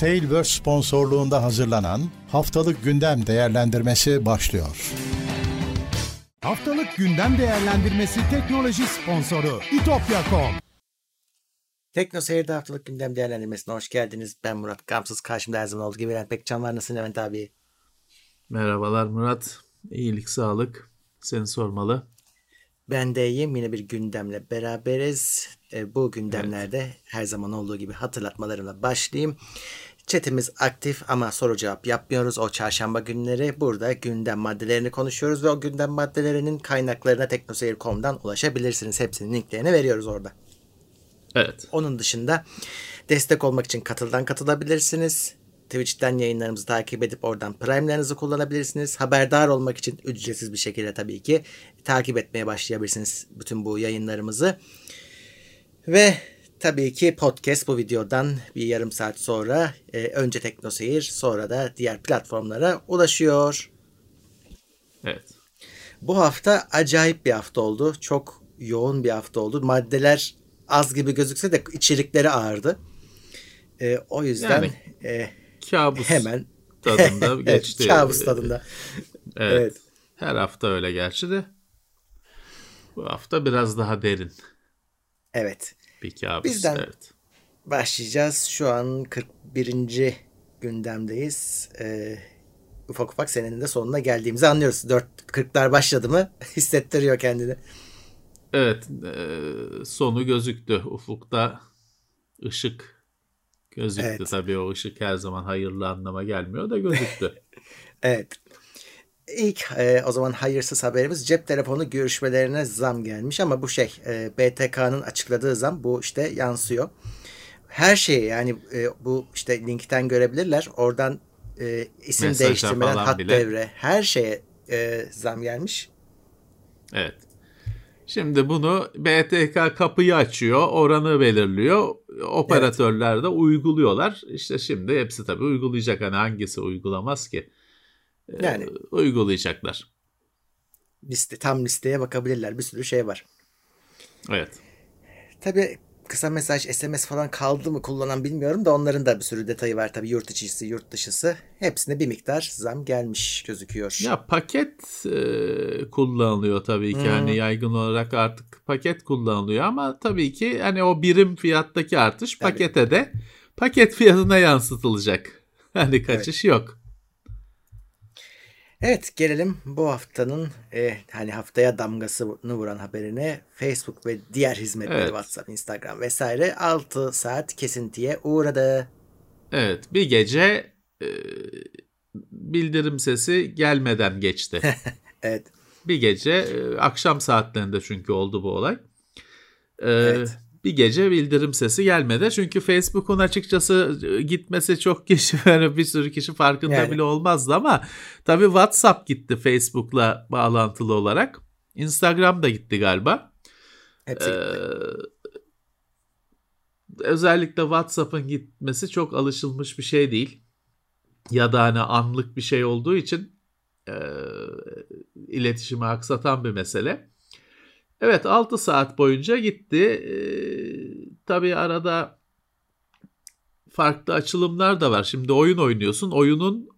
Tailverse sponsorluğunda hazırlanan Haftalık Gündem Değerlendirmesi başlıyor. Haftalık Gündem Değerlendirmesi teknoloji sponsoru itopya.com Tekno Seyir'de haftalık gündem değerlendirmesine hoş geldiniz. Ben Murat Gamsız. Karşımda her zaman olduğu gibi Levent Pekcan var. Nasılsın Levent abi? Merhabalar Murat. İyilik, sağlık. Seni sormalı. Ben de iyiyim. Yine bir gündemle beraberiz. E, bu gündemlerde evet. her zaman olduğu gibi hatırlatmalarımla başlayayım. Chatimiz aktif ama soru cevap yapmıyoruz o çarşamba günleri. Burada gündem maddelerini konuşuyoruz ve o gündem maddelerinin kaynaklarına teknoseyir.com'dan ulaşabilirsiniz. Hepsinin linklerini veriyoruz orada. Evet. Onun dışında destek olmak için katıldan katılabilirsiniz. Twitch'ten yayınlarımızı takip edip oradan Prime'lerinizi kullanabilirsiniz. Haberdar olmak için ücretsiz bir şekilde tabii ki takip etmeye başlayabilirsiniz bütün bu yayınlarımızı. Ve tabii ki podcast bu videodan bir yarım saat sonra e, önce TeknoSeyir sonra da diğer platformlara ulaşıyor. Evet. Bu hafta acayip bir hafta oldu. Çok yoğun bir hafta oldu. Maddeler az gibi gözükse de içerikleri ağırdı. E, o yüzden yani, e, kabus hemen tadında geçti. kabus tadında. evet. evet. Her hafta öyle gerçi de. Bu hafta biraz daha derin. Evet. Bir kabus. Bizden evet. başlayacağız. Şu an 41. gündemdeyiz. Ee, ufak ufak senenin de sonuna geldiğimizi anlıyoruz. 4.40'lar başladı mı hissettiriyor kendini. Evet. E, sonu gözüktü. Ufukta ışık gözüktü. Evet. Tabii o ışık her zaman hayırlı anlama gelmiyor da gözüktü. evet. İlk e, o zaman hayırsız haberimiz cep telefonu görüşmelerine zam gelmiş ama bu şey e, BTK'nın açıkladığı zam bu işte yansıyor. Her şeyi yani e, bu işte linkten görebilirler. Oradan e, isim Mesajlar değiştirmeden hat bile. devre her şeye e, zam gelmiş. Evet. Şimdi bunu BTK kapıyı açıyor, oranı belirliyor. Operatörler evet. de uyguluyorlar. İşte şimdi hepsi tabii uygulayacak. Hani hangisi uygulamaz ki? Ee, yani uygulayacaklar. Liste tam listeye bakabilirler. Bir sürü şey var. Evet. Tabii kısa mesaj, SMS falan kaldı mı kullanan bilmiyorum da onların da bir sürü detayı var tabii yurt içisi, yurt dışısı. Hepsine bir miktar zam gelmiş gözüküyor. Ya paket e, kullanılıyor tabii ki. Hmm. Hani yaygın olarak artık paket kullanılıyor ama tabii ki hani o birim fiyattaki artış tabii. pakete de paket fiyatına yansıtılacak. Hani kaçış evet. yok. Evet gelelim bu haftanın e, hani haftaya damgasını vuran haberine Facebook ve diğer hizmetleri evet. WhatsApp, Instagram vesaire 6 saat kesintiye uğradı. Evet bir gece e, bildirim sesi gelmeden geçti. evet. Bir gece e, akşam saatlerinde çünkü oldu bu olay. E, evet bir gece bildirim sesi gelmedi. Çünkü Facebook'un açıkçası e, gitmesi çok kişi yani bir sürü kişi farkında yani. bile olmazdı ama tabii WhatsApp gitti Facebook'la bağlantılı olarak. Instagram da gitti galiba. Hepsi gitti. özellikle WhatsApp'ın gitmesi çok alışılmış bir şey değil. Ya da hani anlık bir şey olduğu için e, iletişimi aksatan bir mesele. Evet 6 saat boyunca gitti. Ee, tabii arada farklı açılımlar da var. Şimdi oyun oynuyorsun. Oyunun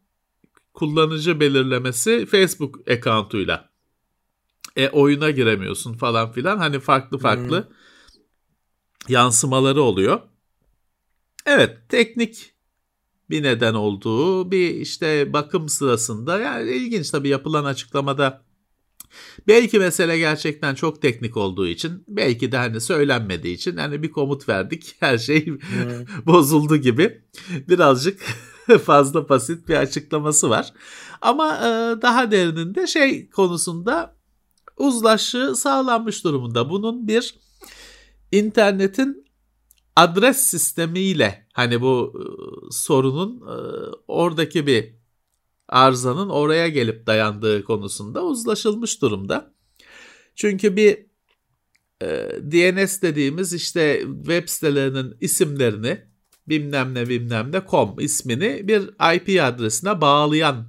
kullanıcı belirlemesi Facebook account'uyla. E oyuna giremiyorsun falan filan. Hani farklı farklı hmm. yansımaları oluyor. Evet teknik bir neden olduğu bir işte bakım sırasında yani ilginç tabii yapılan açıklamada Belki mesele gerçekten çok teknik olduğu için, belki de hani söylenmediği için hani bir komut verdik, her şey bozuldu gibi. Birazcık fazla basit bir açıklaması var. Ama e, daha derininde şey konusunda uzlaşı sağlanmış durumunda. Bunun bir internetin adres sistemiyle hani bu e, sorunun e, oradaki bir arzanın oraya gelip dayandığı konusunda uzlaşılmış durumda. Çünkü bir e, DNS dediğimiz işte web sitelerinin isimlerini bilmem ne bilmem ne com ismini bir IP adresine bağlayan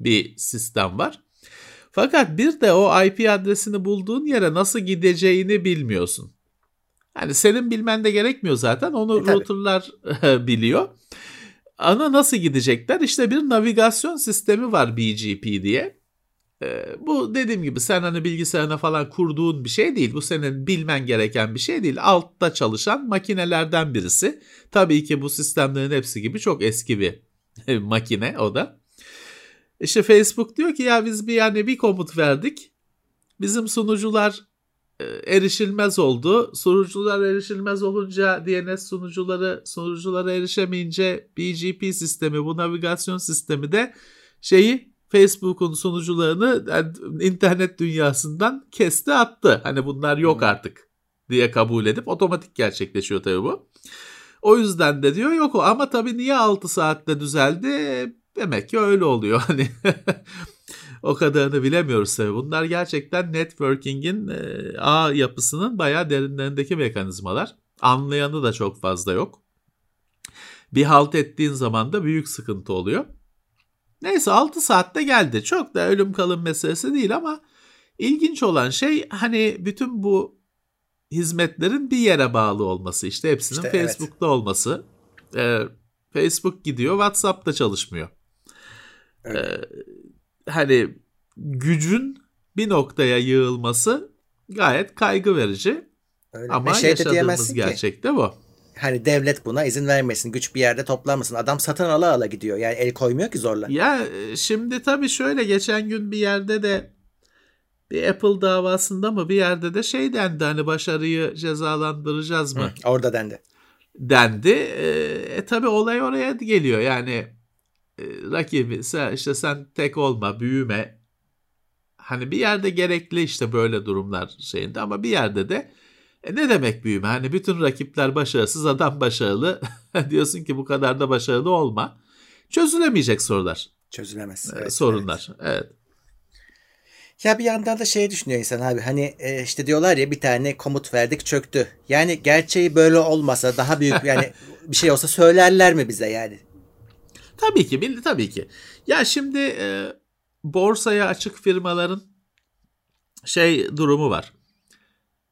bir sistem var. Fakat bir de o IP adresini bulduğun yere nasıl gideceğini bilmiyorsun. Yani senin bilmen de gerekmiyor zaten. Onu e, routerlar biliyor. Ana nasıl gidecekler? İşte bir navigasyon sistemi var BGP diye. Ee, bu dediğim gibi sen hani bilgisayarına falan kurduğun bir şey değil. Bu senin bilmen gereken bir şey değil. Altta çalışan makinelerden birisi. Tabii ki bu sistemlerin hepsi gibi çok eski bir makine o da. İşte Facebook diyor ki ya biz bir yani bir komut verdik. Bizim sunucular erişilmez oldu. Sunucular erişilmez olunca DNS sunucuları sunuculara erişemeyince BGP sistemi bu navigasyon sistemi de şeyi Facebook'un sunucularını yani internet dünyasından kesti attı. Hani bunlar yok artık diye kabul edip otomatik gerçekleşiyor tabii bu. O yüzden de diyor yok o ama tabii niye 6 saatte düzeldi? Demek ki öyle oluyor hani. O kadarını bilemiyoruz tabii. Bunlar gerçekten networking'in e, ağ yapısının bayağı derinlerindeki mekanizmalar. Anlayanı da çok fazla yok. Bir halt ettiğin zaman da büyük sıkıntı oluyor. Neyse 6 saatte geldi. Çok da ölüm kalım meselesi değil ama ilginç olan şey hani bütün bu hizmetlerin bir yere bağlı olması. İşte hepsinin işte, Facebook'ta evet. olması. Ee, Facebook gidiyor WhatsApp'ta çalışmıyor. Evet. Ee, hani gücün bir noktaya yığılması gayet kaygı verici. Öyle. Ama şey yaşadığımız gerçekte ki. bu hani devlet buna izin vermesin. Güç bir yerde toplanmasın. Adam satın ala ala gidiyor. Yani el koymuyor ki zorla. Ya e, şimdi tabii şöyle geçen gün bir yerde de bir Apple davasında mı bir yerde de şey dendi hani başarıyı cezalandıracağız mı? Hı, orada dendi. Dendi. E, e tabii olay oraya geliyor. Yani rakibi sen, işte sen tek olma, büyüme. Hani bir yerde gerekli işte böyle durumlar şeyinde ama bir yerde de e ne demek büyüme? Hani bütün rakipler başarısız, adam başarılı. Diyorsun ki bu kadar da başarılı olma. Çözülemeyecek sorular. Çözülemez. E, evet, sorunlar. Evet. evet. Ya bir yandan da şey düşünüyor insan abi hani e, işte diyorlar ya bir tane komut verdik çöktü. Yani gerçeği böyle olmasa daha büyük yani bir şey olsa söylerler mi bize yani? Tabii ki tabii ki. Ya şimdi e, borsaya açık firmaların şey durumu var.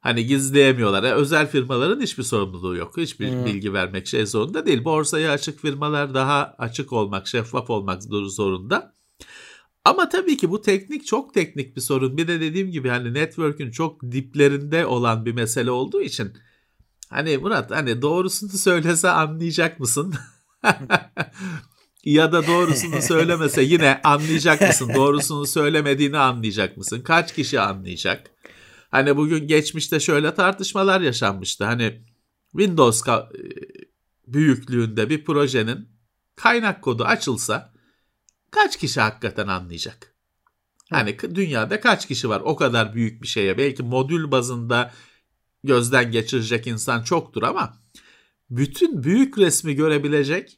Hani gizleyemiyorlar. Yani özel firmaların hiçbir sorumluluğu yok. Hiçbir hmm. bilgi vermek şey zorunda değil. Borsaya açık firmalar daha açık olmak, şeffaf olmak zorunda. Ama tabii ki bu teknik çok teknik bir sorun. Bir de dediğim gibi hani network'ün çok diplerinde olan bir mesele olduğu için hani Murat hani doğrusunu söylese anlayacak mısın? ya da doğrusunu söylemese yine anlayacak mısın? Doğrusunu söylemediğini anlayacak mısın? Kaç kişi anlayacak? Hani bugün geçmişte şöyle tartışmalar yaşanmıştı. Hani Windows büyüklüğünde bir projenin kaynak kodu açılsa kaç kişi hakikaten anlayacak? Hani dünyada kaç kişi var o kadar büyük bir şeye? Belki modül bazında gözden geçirecek insan çoktur ama bütün büyük resmi görebilecek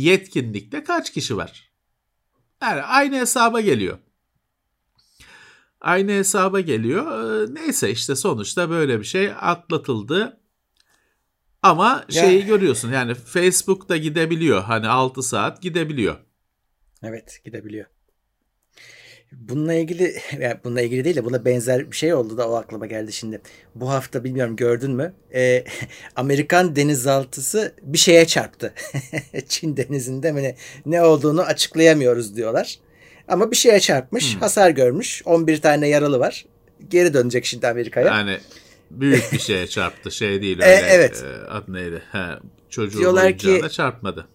yetkinlikte kaç kişi var? Yani aynı hesaba geliyor aynı hesaba geliyor. Ee, neyse işte sonuçta böyle bir şey atlatıldı. Ama şeyi ya. görüyorsun yani Facebook'ta gidebiliyor. Hani 6 saat gidebiliyor. Evet gidebiliyor. Bununla ilgili yani bununla ilgili değil de buna benzer bir şey oldu da o aklıma geldi şimdi. Bu hafta bilmiyorum gördün mü? Ee, Amerikan denizaltısı bir şeye çarptı. Çin denizinde mi ne, ne olduğunu açıklayamıyoruz diyorlar. Ama bir şeye çarpmış, hmm. hasar görmüş. 11 tane yaralı var. Geri dönecek şimdi Amerika'ya. Yani büyük bir şeye çarptı. Şey değil e, öyle. E, evet. E, adı neydi? He, çocuğu Diyorlar ki çarpmadı.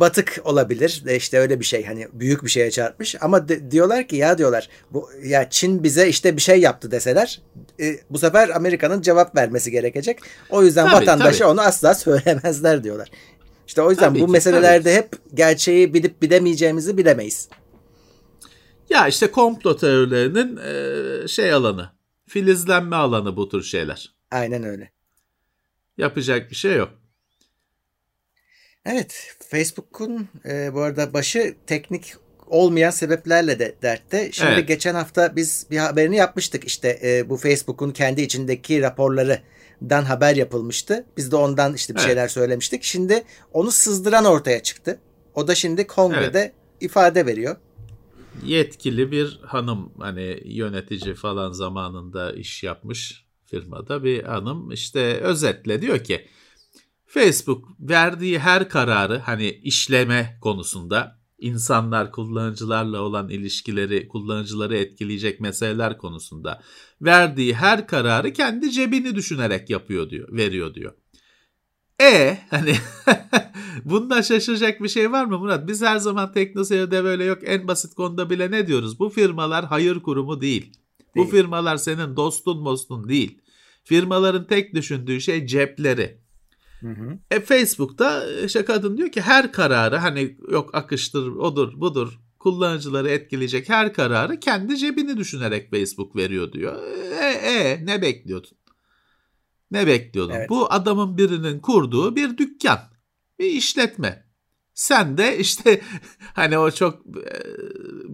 Batık olabilir. E işte öyle bir şey hani büyük bir şeye çarpmış ama de, diyorlar ki ya diyorlar bu ya Çin bize işte bir şey yaptı deseler e, bu sefer Amerika'nın cevap vermesi gerekecek. O yüzden tabii, vatandaşa tabii. onu asla söylemezler diyorlar. İşte o yüzden tabii bu ki, meselelerde tabii. hep gerçeği bilip bilemeyeceğimizi bilemeyiz. Ya işte komplo teorilerinin e, şey alanı, filizlenme alanı bu tür şeyler. Aynen öyle. Yapacak bir şey yok. Evet, Facebook'un e, bu arada başı teknik olmayan sebeplerle de dertte. Şimdi evet. geçen hafta biz bir haberini yapmıştık. İşte e, bu Facebook'un kendi içindeki raporlarından haber yapılmıştı. Biz de ondan işte bir evet. şeyler söylemiştik. Şimdi onu sızdıran ortaya çıktı. O da şimdi kongrede evet. ifade veriyor yetkili bir hanım hani yönetici falan zamanında iş yapmış firmada bir hanım işte özetle diyor ki Facebook verdiği her kararı hani işleme konusunda insanlar kullanıcılarla olan ilişkileri, kullanıcıları etkileyecek meseleler konusunda verdiği her kararı kendi cebini düşünerek yapıyor diyor, veriyor diyor. E hani bunda şaşıracak bir şey var mı Murat? Biz her zaman teknoseyirde böyle yok en basit konuda bile ne diyoruz? Bu firmalar hayır kurumu değil. değil. Bu firmalar senin dostun mostun değil. Firmaların tek düşündüğü şey cepleri. Hı hı. E Facebook'ta işte kadın diyor ki her kararı hani yok akıştır odur budur kullanıcıları etkileyecek her kararı kendi cebini düşünerek Facebook veriyor diyor. E, e ne bekliyordun? Ne bekliyordun? Evet. Bu adamın birinin kurduğu bir dükkan, bir işletme. Sen de işte hani o çok e,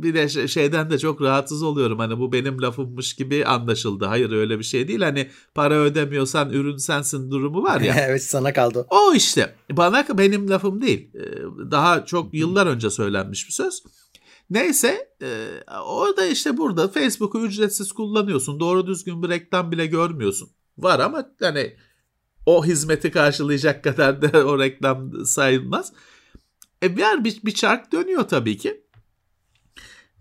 bir de şeyden de çok rahatsız oluyorum. Hani bu benim lafımmış gibi anlaşıldı. Hayır öyle bir şey değil. Hani para ödemiyorsan ürün sensin durumu var ya. evet sana kaldı. O işte bana benim lafım değil. E, daha çok yıllar önce söylenmiş bir söz. Neyse e, orada işte burada Facebook'u ücretsiz kullanıyorsun. Doğru düzgün bir reklam bile görmüyorsun. Var ama hani o hizmeti karşılayacak kadar da o reklam sayılmaz. E bir, bir, bir çark dönüyor tabii ki.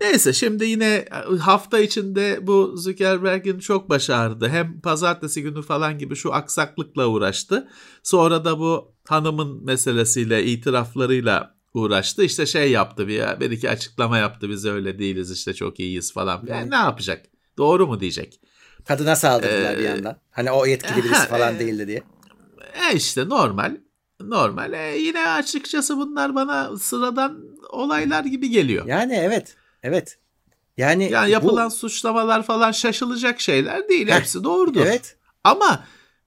Neyse şimdi yine hafta içinde bu Zuckerberg'in çok başardı. Hem pazartesi günü falan gibi şu aksaklıkla uğraştı. Sonra da bu hanımın meselesiyle, itiraflarıyla uğraştı. İşte şey yaptı bir, bir iki açıklama yaptı. Biz öyle değiliz işte çok iyiyiz falan. Yani ne yapacak? Doğru mu diyecek? Kadına saldırdılar ee, bir yandan. Hani o yetkili birisi falan e, değildi diye. E işte normal. Normal. E, yine açıkçası bunlar bana sıradan olaylar gibi geliyor. Yani evet. Evet. Yani, yani yapılan bu... suçlamalar falan şaşılacak şeyler değil. Heh, hepsi doğrudur. Evet. Ama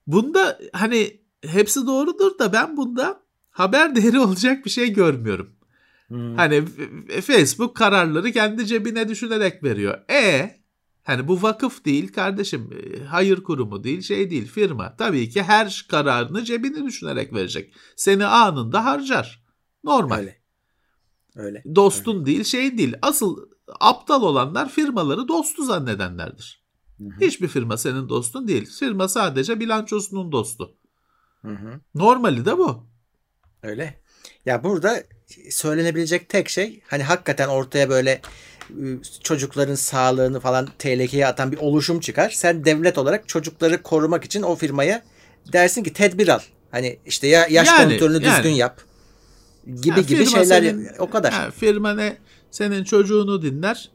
bunda hani hepsi doğrudur da ben bunda haber değeri olacak bir şey görmüyorum. Hmm. Hani Facebook kararları kendi cebine düşünerek veriyor. E Hani bu vakıf değil kardeşim, e, hayır kurumu değil, şey değil, firma. Tabii ki her kararını cebini düşünerek verecek. Seni anında harcar. Normal. Öyle. Öyle. Dostun Öyle. değil, şey değil. Asıl aptal olanlar firmaları dostu zannedenlerdir. Hı hı. Hiçbir firma senin dostun değil. Firma sadece bilançosunun dostu. Hı hı. Normali de bu. Öyle. Ya burada söylenebilecek tek şey hani hakikaten ortaya böyle çocukların sağlığını falan tehlikeye atan bir oluşum çıkar. Sen devlet olarak çocukları korumak için o firmaya dersin ki tedbir al. Hani işte ya yaş yani, kontrolünü yani. düzgün yap. Gibi yani gibi şeyler senin, o kadar. Yani firma ne senin çocuğunu dinler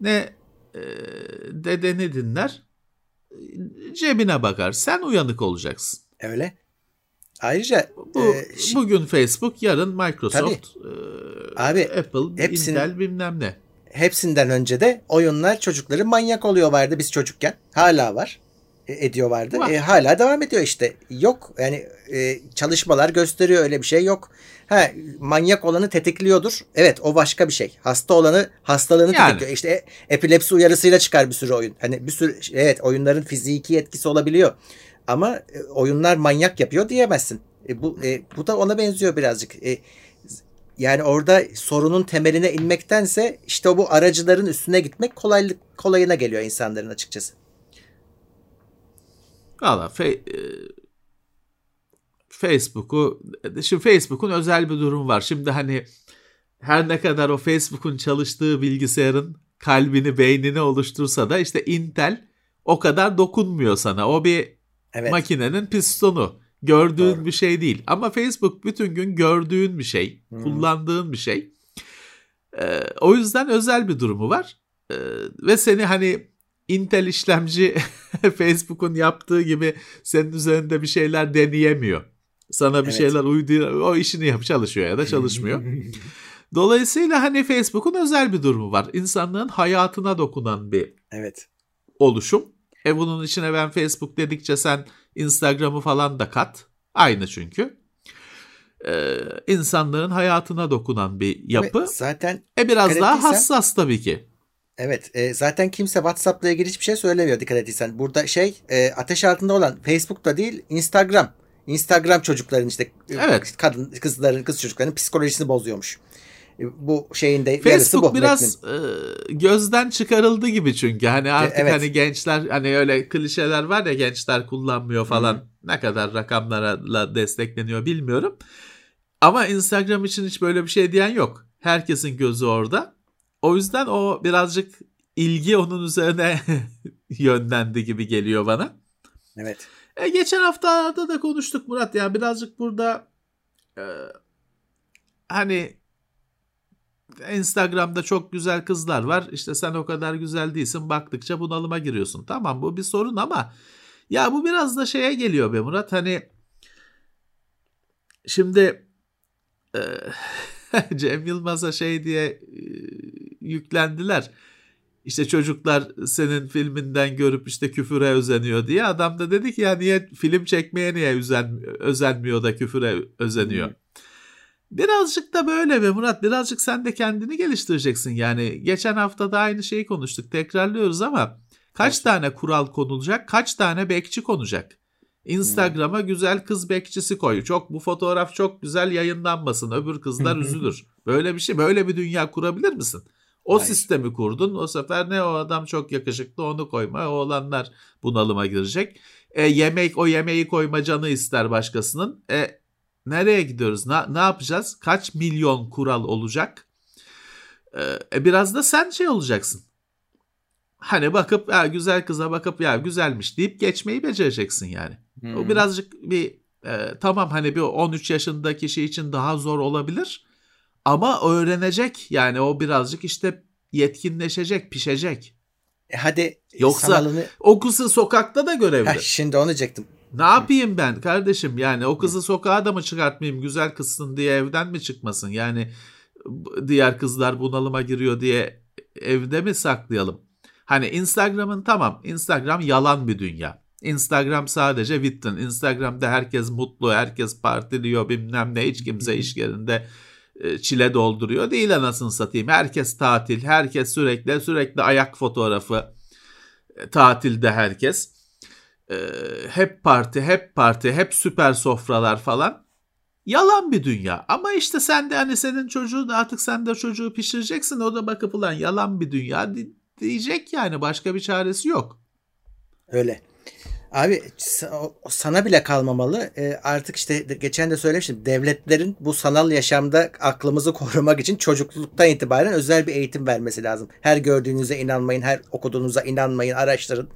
ne e, dedeni dinler cebine bakar. Sen uyanık olacaksın. Öyle. Ayrıca bu, e, bugün Facebook, yarın Microsoft, e, Abi, Apple, hepsinin, Intel bilmem ne. Hepsinden önce de oyunlar çocukları manyak oluyor vardı biz çocukken. Hala var. E, ediyor vardı. E, hala devam ediyor işte. Yok yani e, çalışmalar gösteriyor öyle bir şey yok. Ha manyak olanı tetikliyordur. Evet o başka bir şey. Hasta olanı hastalığını yani. tetikliyor. İşte e, epilepsi uyarısıyla çıkar bir sürü oyun. Hani bir sürü evet oyunların fiziki etkisi olabiliyor. Ama e, oyunlar manyak yapıyor diyemezsin. E, bu e, bu da ona benziyor birazcık. E, yani orada sorunun temeline inmektense işte bu aracıların üstüne gitmek kolaylık kolayına geliyor insanların açıkçası. Valla fe, e, Facebook'u şimdi Facebook'un özel bir durum var. Şimdi hani her ne kadar o Facebook'un çalıştığı bilgisayarın kalbini, beynini oluştursa da işte Intel o kadar dokunmuyor sana. O bir evet. makinenin pistonu. Gördüğün Doğru. bir şey değil. Ama Facebook bütün gün gördüğün bir şey, hmm. kullandığın bir şey. Ee, o yüzden özel bir durumu var. Ee, ve seni hani Intel işlemci Facebook'un yaptığı gibi senin üzerinde bir şeyler deneyemiyor. Sana bir evet. şeyler uyduruyor. O işini yap çalışıyor ya da çalışmıyor. Dolayısıyla hani Facebook'un özel bir durumu var. İnsanlığın hayatına dokunan bir evet. oluşum. E bunun içine ben Facebook dedikçe sen Instagram'ı falan da kat. Aynı çünkü. Ee, insanların hayatına dokunan bir yapı. Evet, zaten e biraz daha hassas tabii ki. Evet e, zaten kimse WhatsApp'la ilgili hiçbir şey söylemiyor dikkat ettiysen. Burada şey e, ateş altında olan Facebook'ta değil Instagram. Instagram çocukların işte e, evet. kadın kızların kız çocukların psikolojisini bozuyormuş. E, bu şeyin de yarısı bu. biraz e, gözden çıkarıldı gibi çünkü hani artık evet. hani gençler hani öyle klişeler var ya gençler kullanmıyor falan. Ne kadar rakamlarla destekleniyor bilmiyorum. Ama Instagram için hiç böyle bir şey diyen yok. Herkesin gözü orada. O yüzden o birazcık ilgi onun üzerine yönlendi gibi geliyor bana. Evet. E, geçen haftada da konuştuk Murat ya birazcık burada e, hani Instagram'da çok güzel kızlar var. İşte sen o kadar güzel değilsin. Baktıkça bunalıma giriyorsun. Tamam bu bir sorun ama ya bu biraz da şeye geliyor be Murat. Hani şimdi e, Cem Yılmaz'a şey diye e, yüklendiler. İşte çocuklar senin filminden görüp işte küfüre özeniyor diye. Adam da dedi ki ya niye film çekmeye niye özen, özenmiyor da küfüre özeniyor. Hmm. Birazcık da böyle be Murat. Birazcık sen de kendini geliştireceksin. Yani geçen hafta da aynı şeyi konuştuk. Tekrarlıyoruz ama kaç evet. tane kural konulacak? Kaç tane bekçi konacak? Instagram'a hmm. güzel kız bekçisi koy. Çok bu fotoğraf çok güzel yayınlanmasın. Öbür kızlar üzülür. Böyle bir şey, böyle bir dünya kurabilir misin? O Hayır. sistemi kurdun. O sefer ne o adam çok yakışıklı onu koyma. O olanlar bunalıma girecek. E, yemek o yemeği koyma canı ister başkasının. E, nereye gidiyoruz? Na, ne yapacağız? Kaç milyon kural olacak? E, e, biraz da sen şey olacaksın. Hani bakıp ya güzel kıza bakıp ya güzelmiş deyip geçmeyi becereceksin yani. Hmm. O birazcık bir e, tamam hani bir 13 yaşındaki kişi için daha zor olabilir. Ama öğrenecek yani o birazcık işte yetkinleşecek, pişecek. E hadi Yoksa sanalını... o kızı sokakta da görebilir. Heh, şimdi onu diyecektim. Ne yapayım ben kardeşim yani o kızı sokağa da mı çıkartmayayım güzel kızsın diye evden mi çıkmasın? Yani diğer kızlar bunalıma giriyor diye evde mi saklayalım? Hani Instagram'ın tamam Instagram yalan bir dünya. Instagram sadece vitrin. Instagram'da herkes mutlu, herkes partiliyor bilmem ne hiç kimse iş yerinde e, çile dolduruyor değil anasını satayım. Herkes tatil, herkes sürekli sürekli ayak fotoğrafı e, tatilde herkes. E, hep parti, hep parti, hep süper sofralar falan. Yalan bir dünya. Ama işte sen de hani senin çocuğu da artık sen de çocuğu pişireceksin. O da bakıp ulan yalan bir dünya diyecek yani. Başka bir çaresi yok. Öyle. Abi sana bile kalmamalı. E, artık işte geçen de söylemiştim. Devletlerin bu sanal yaşamda aklımızı korumak için çocukluktan itibaren özel bir eğitim vermesi lazım. Her gördüğünüze inanmayın, her okuduğunuza inanmayın, araştırın.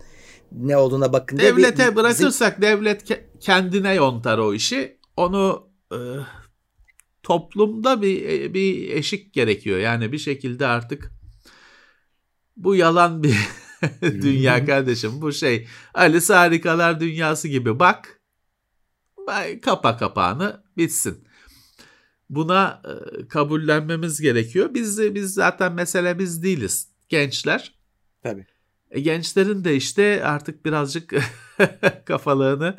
Ne olduğuna bakın. Devlete bir, bırakırsak devlet kendine yontar o işi. Onu e, toplumda bir bir eşik gerekiyor. Yani bir şekilde artık bu yalan bir dünya kardeşim. Bu şey Alice Harikalar Dünyası gibi bak. Kapa kapağını bitsin. Buna e, kabullenmemiz gerekiyor. Biz biz zaten mesele biz değiliz. Gençler. Tabii. E, gençlerin de işte artık birazcık kafalarını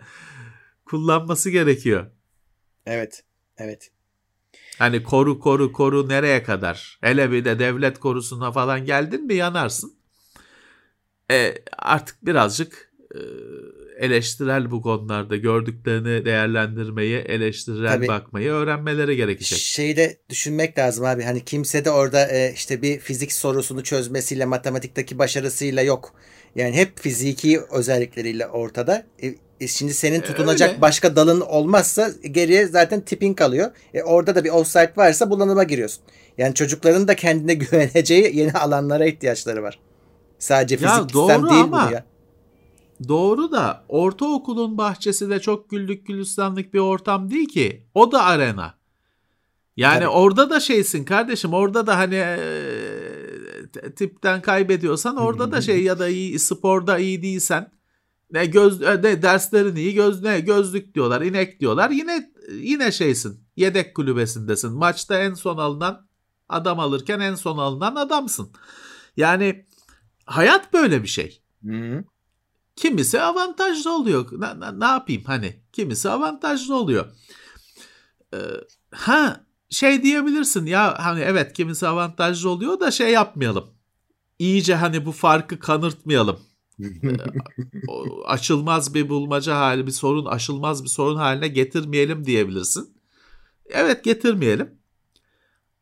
kullanması gerekiyor. Evet. Evet. Hani koru koru koru nereye kadar? Hele bir de devlet korusuna falan geldin mi yanarsın e, artık birazcık eleştirel bu konularda gördüklerini değerlendirmeyi, eleştirel Tabii. bakmayı öğrenmeleri gerekecek. Şeyi de düşünmek lazım abi. Hani kimse de orada e, işte bir fizik sorusunu çözmesiyle, matematikteki başarısıyla yok. Yani hep fiziki özellikleriyle ortada. E, e şimdi senin tutunacak Öyle. başka dalın olmazsa geriye zaten tipin kalıyor. E orada da bir offside varsa bulanıma giriyorsun. Yani çocukların da kendine güveneceği yeni alanlara ihtiyaçları var. Sadece fizik ya doğru değil ama, ya. Doğru da ortaokulun bahçesi de çok güllük gülistanlık bir ortam değil ki. O da arena. Yani Tabii. orada da şeysin kardeşim orada da hani e, tipten kaybediyorsan orada da şey ya da iyi sporda iyi değilsen ne göz ne derslerin iyi göz ne gözlük diyorlar inek diyorlar yine yine şeysin yedek kulübesindesin maçta en son alınan adam alırken en son alınan adamsın. Yani hayat böyle bir şey. Hı-hı. Kimisi avantajlı oluyor. Ne, ne, ne yapayım hani? Kimisi avantajlı oluyor. Ee, ha şey diyebilirsin ya hani evet kimisi avantajlı oluyor da şey yapmayalım. İyice hani bu farkı kanırtmayalım. ee, açılmaz bir bulmaca hali bir sorun aşılmaz bir sorun haline getirmeyelim diyebilirsin. Evet getirmeyelim.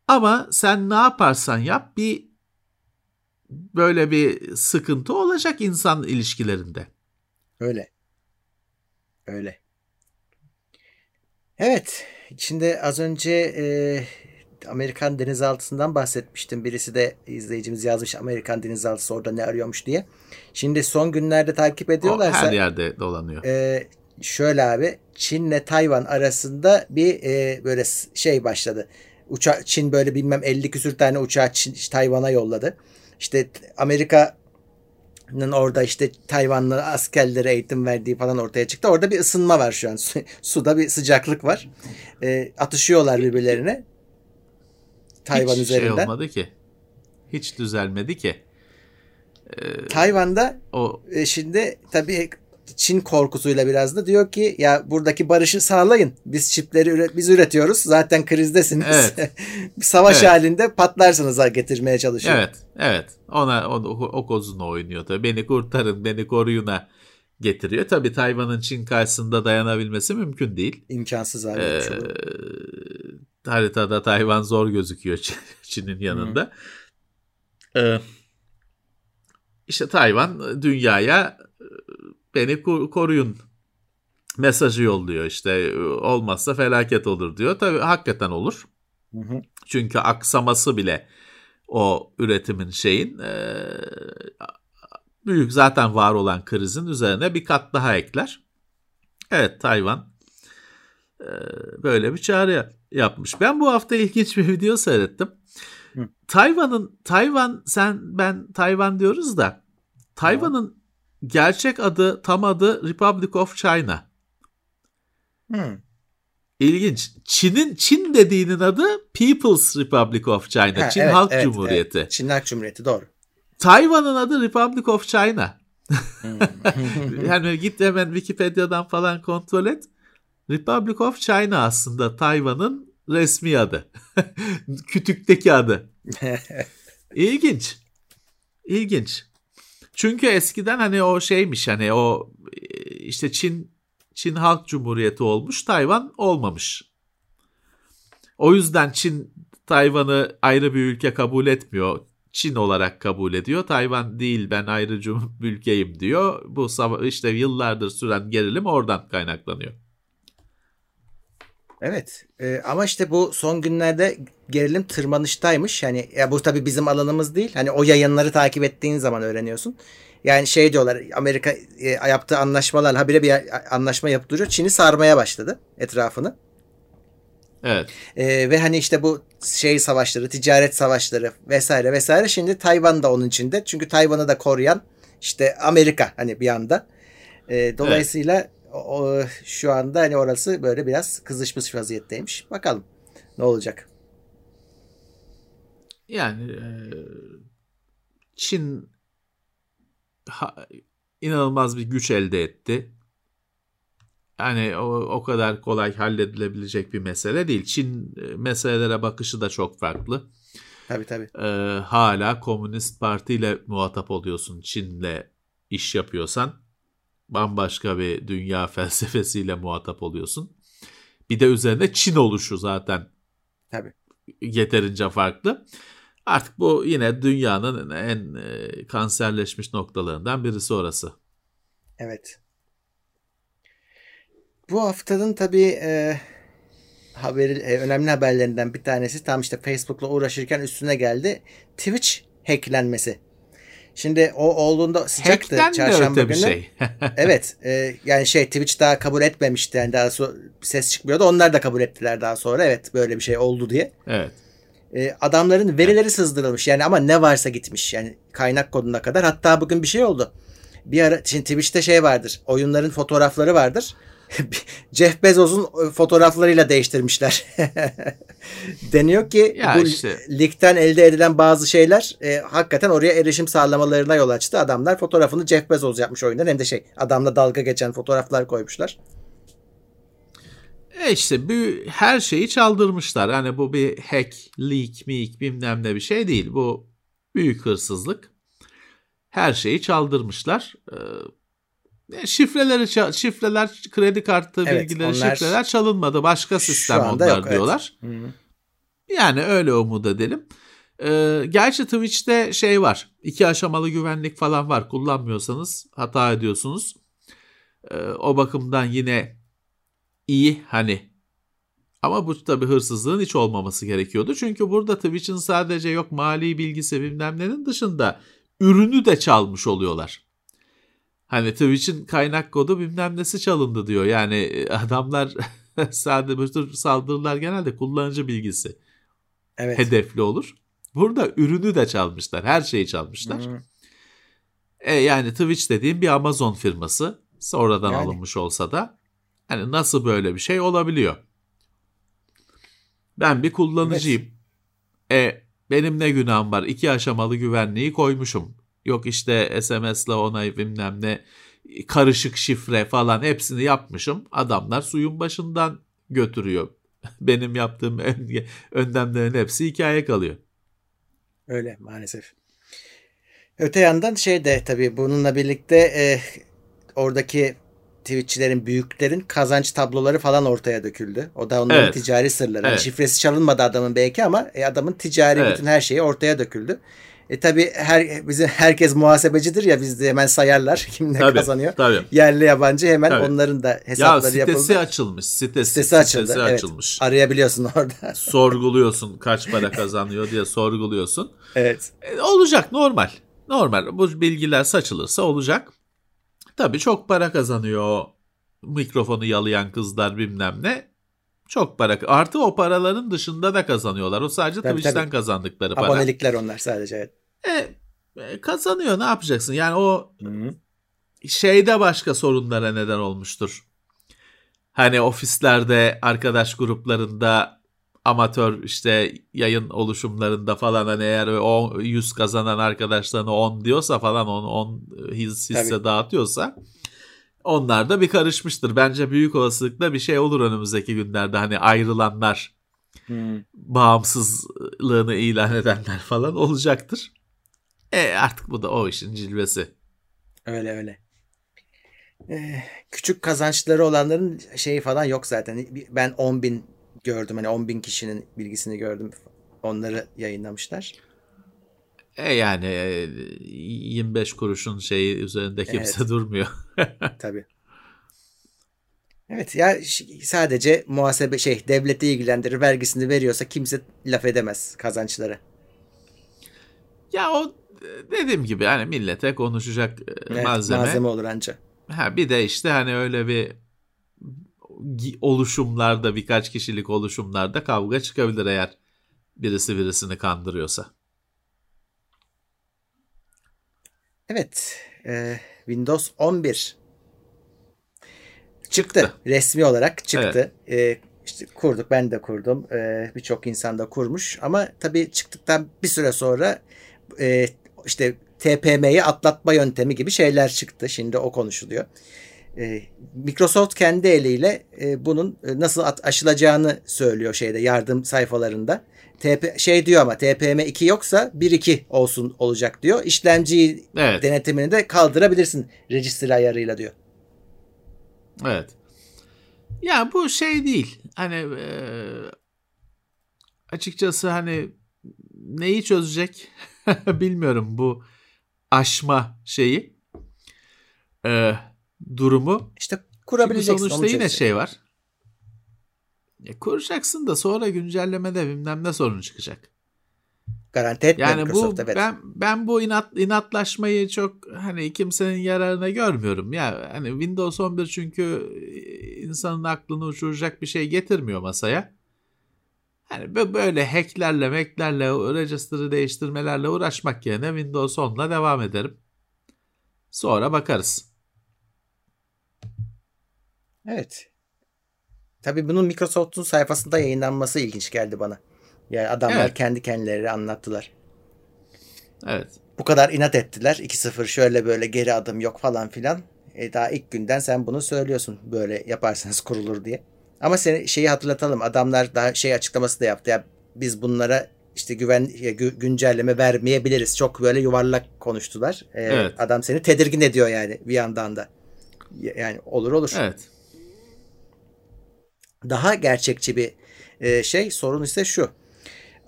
Ama sen ne yaparsan yap bir böyle bir sıkıntı olacak insan ilişkilerinde. Öyle. Öyle. Evet. Şimdi az önce e, Amerikan denizaltısından bahsetmiştim. Birisi de izleyicimiz yazmış Amerikan denizaltısı orada ne arıyormuş diye. Şimdi son günlerde takip O ediyorlarsa her yerde dolanıyor. e, şöyle abi Çin'le Tayvan arasında bir e, böyle şey başladı. Uça Çin böyle bilmem 50 küsür tane uçağı Çin, Tayvan'a yolladı. İşte Amerika'nın orada işte Tayvanlı askerlere eğitim verdiği falan ortaya çıktı. Orada bir ısınma var şu an. Su- Suda bir sıcaklık var. E, atışıyorlar birbirlerine. Tayvan Hiç üzerinden. şey olmadı ki. Hiç düzelmedi ki. Tayvan'da O E, şimdi tabii Çin korkusuyla biraz da diyor ki ya buradaki barışı sağlayın. Biz çipleri üret, biz üretiyoruz. Zaten krizdesiniz. Evet. Savaş Evet. halinde patlarsınız getirmeye çalışıyor. evet, evet. Ona o, o kozunu oynuyor tabii. Beni kurtarın, beni koruyuna getiriyor. Tabii Tayvan'ın Çin karşısında dayanabilmesi mümkün değil. İmkansız abi. Ee, haritada Tayvan zor gözüküyor Çin'in yanında. Ee, işte Tayvan dünyaya beni ko- koruyun mesajı yolluyor işte olmazsa felaket olur diyor. Tabii hakikaten olur. Hı hı. Çünkü aksaması bile o üretimin şeyin e, büyük zaten var olan krizin üzerine bir kat daha ekler. Evet Tayvan e, böyle bir çağrı yapmış. Ben bu hafta ilginç bir video seyrettim. Tayvan'ın Tayvan sen ben Tayvan diyoruz da Tayvan'ın gerçek adı tam adı Republic of China. Hı. İlginç. Çin'in Çin dediğinin adı People's Republic of China. Ha, Çin evet, Halk evet, Cumhuriyeti. evet. Çin Halk Cumhuriyeti doğru. Tayvan'ın adı Republic of China. Hmm. yani git hemen Wikipedia'dan falan kontrol et. Republic of China aslında Tayvan'ın resmi adı. Kütükteki adı. İlginç. İlginç. Çünkü eskiden hani o şeymiş hani o e, işte Çin Çin Halk Cumhuriyeti olmuş, Tayvan olmamış. O yüzden Çin Tayvan'ı ayrı bir ülke kabul etmiyor. Çin olarak kabul ediyor. Tayvan değil ben ayrı ülkeyim diyor. Bu işte yıllardır süren gerilim oradan kaynaklanıyor. Evet Ee, ama işte bu son günlerde gerilim tırmanıştaymış. Yani ya bu tabii bizim alanımız değil. Hani o yayınları takip ettiğin zaman öğreniyorsun. Yani şey diyorlar Amerika e, yaptığı anlaşmalarla habire bir anlaşma yapıp duruyor. Çin'i sarmaya başladı etrafını. Evet. Ee, ve hani işte bu şey savaşları, ticaret savaşları vesaire vesaire. Şimdi Tayvan da onun içinde. Çünkü Tayvan'ı da koruyan işte Amerika hani bir anda. Ee, dolayısıyla o, o- şu anda hani orası böyle biraz kızışmış vaziyetteymiş. Bakalım ne olacak. Yani e, Çin ha- inanılmaz bir güç elde etti. Yani o, o kadar kolay halledilebilecek bir mesele değil. Çin e, meselelere bakışı da çok farklı. Tabii tabii. E, hala Komünist Parti ile muhatap oluyorsun. Çin'le iş yapıyorsan bambaşka bir dünya felsefesiyle muhatap oluyorsun. Bir de üzerine Çin oluşu zaten Tabii. yeterince farklı. Artık bu yine dünyanın en e, kanserleşmiş noktalarından birisi orası. Evet. Bu haftanın tabii e, haberi, e, önemli haberlerinden bir tanesi tam işte Facebook'la uğraşırken üstüne geldi. Twitch hacklenmesi. Şimdi o olduğunda sıcaktı Hack'ten çarşamba günü. şey. Evet. e, yani şey Twitch daha kabul etmemişti. Yani daha sonra ses çıkmıyordu. Onlar da kabul ettiler daha sonra. Evet böyle bir şey oldu diye. evet. E, adamların verileri sızdırılmış. Yani ama ne varsa gitmiş. Yani kaynak koduna kadar. Hatta bugün bir şey oldu. Bir ara şimdi Twitch'te şey vardır. Oyunların fotoğrafları vardır. Jeff Bezos'un fotoğraflarıyla değiştirmişler. Deniyor ki Ya bu işte. ligden elde edilen bazı şeyler e, hakikaten oraya erişim sağlamalarına yol açtı. Adamlar fotoğrafını Jeff Bezos yapmış oyundan hem de şey adamla dalga geçen fotoğraflar koymuşlar. E işte bu her şeyi çaldırmışlar. Hani bu bir hack, leak, meek bilmem ne bir şey değil. Bu büyük hırsızlık. Her şeyi çaldırmışlar. Ee, şifreleri ça- şifreler, kredi kartı Evet, bilgileri, onlar şifreler çalınmadı. Başka sistem onlar yok, evet. diyorlar. Yani öyle umut edelim. Ee, gerçi Twitch'te şey var. iki aşamalı güvenlik falan var. Kullanmıyorsanız hata ediyorsunuz. Ee, o bakımdan yine iyi hani Ama bu tabii hırsızlığın hiç olmaması gerekiyordu. Çünkü burada Twitch'in sadece yok mali bilgisi bilmem nenin dışında ürünü de çalmış oluyorlar. Hani Twitch'in kaynak kodu bilmem nesi çalındı diyor. Yani e, adamlar sadece bu tür saldırılar genelde kullanıcı bilgisi Evet. hedefli olur. Burada ürünü de çalmışlar. Her şeyi çalmışlar. Hı. E yani Twitch dediğim bir Amazon firması. Sonradan Yani. alınmış olsa da hani nasıl böyle bir şey olabiliyor? Ben bir kullanıcıyım. E benim ne günahım var? İki aşamalı güvenliği koymuşum. Yok işte SMS'le onay bilmem ne karışık şifre falan hepsini yapmışım. Adamlar suyun başından götürüyor. Benim yaptığım ön- önlemlerin hepsi hikaye kalıyor. Öyle maalesef. Öte yandan şey de tabii bununla birlikte e, oradaki Twitch'çilerin, büyüklerin kazanç tabloları falan ortaya döküldü. O da onların Evet. ticari sırları. Yani Evet. şifresi çalınmadı adamın belki ama e, adamın ticari Evet. bütün her şeyi ortaya döküldü. E tabii her bizim herkes muhasebecidir ya bizde hemen sayarlar kim ne Tabii, kazanıyor. tabii. Yerli yabancı hemen Tabii. onların da Ya hesapları sitesi yapıldı. açılmış. Sitesi, Sitesi açıldı. sitesi evet. açılmış. Arayabiliyorsun orada. Sorguluyorsun kaç para kazanıyor diye sorguluyorsun. evet. E, olacak normal. Normal. Bu bilgiler saçılırsa olacak. Tabii çok para kazanıyor mikrofonu yalayan kızlar bilmem ne. Çok para. Artı o paraların dışında da kazanıyorlar. O sadece Tabii, Twitch'ten tabii. kazandıkları para. Abonelikler onlar sadece. Evet. E, e, kazanıyor ne yapacaksın? Yani o Hı. şeyde başka sorunlara neden olmuştur. Hani ofislerde, arkadaş gruplarında, amatör işte yayın oluşumlarında falan hani eğer o 100 kazanan arkadaşlarına 10 diyorsa falan 10, 10 his, hisse Tabii. dağıtıyorsa onlar da bir karışmıştır. Bence büyük olasılıkla bir şey olur önümüzdeki günlerde. Hani ayrılanlar, Hı. bağımsızlığını ilan edenler falan olacaktır. E artık bu da o işin cilvesi. Öyle öyle. Ee, küçük kazançları olanların şeyi falan yok zaten. Ben 10 bin gördüm. Hani 10 bin kişinin bilgisini gördüm. Onları yayınlamışlar. E yani e, 25 kuruşun şeyi üzerinde kimse Evet. durmuyor. Tabii. Evet ya sadece muhasebe şey devleti ilgilendirir vergisini veriyorsa kimse laf edemez kazançları. ya o e, dediğim gibi hani millete konuşacak e, Evet, malzeme. malzeme olur anca. Ha bir de işte hani öyle bir oluşumlarda birkaç kişilik oluşumlarda kavga çıkabilir eğer birisi birisini kandırıyorsa. Evet. e, Windows 11 çıktı. Çıktı. Resmi olarak çıktı. E, işte kurduk. Ben de kurdum. E, Birçok insan da kurmuş. Ama tabii çıktıktan bir süre sonra e, işte TPM'yi atlatma yöntemi gibi şeyler çıktı. Şimdi o konuşuluyor. E, Microsoft kendi eliyle e, bunun e, nasıl at- aşılacağını söylüyor şeyde yardım sayfalarında. TP, şey diyor ama TPM 2 yoksa 1.2 olsun olacak diyor. İşlemci Evet. denetimini de kaldırabilirsin registry ayarıyla diyor. Evet. Ya bu şey değil. Hani e, açıkçası hani neyi çözecek bilmiyorum bu aşma şeyi e, durumu. İşte Çünkü kurabileceksin. sonuçta onu yine şey var. E, kuracaksın da sonra güncellemede bilmem ne sorun çıkacak. Garanti etmiyor Yani bu Microsoft evet. ben ben bu inat inatlaşmayı çok hani kimsenin yararına görmüyorum ya. Hani Windows 11 çünkü e, insanın aklını uçuracak bir şey getirmiyor masaya. Hani bö- böyle hacklerle, meklerle, register'ı değiştirmelerle uğraşmak yerine Windows 10'la devam ederim. Sonra bakarız. Evet. Tabii bunun Microsoft'un sayfasında yayınlanması ilginç geldi bana. Yani adamlar Evet. kendi kendileri anlattılar. Evet. Bu kadar inat ettiler. 2-0 şöyle böyle geri adım yok falan filan. E daha ilk günden sen bunu söylüyorsun. Böyle yaparsanız kurulur diye. Ama seni şeyi hatırlatalım. Adamlar daha şey açıklaması da yaptı. Ya biz bunlara işte güven gü- güncelleme vermeyebiliriz. Çok böyle yuvarlak konuştular. E, Evet. Adam seni tedirgin ediyor yani bir yandan da. Ya- Yani olur olur. Evet. Daha gerçekçi bir e, şey sorun ise şu.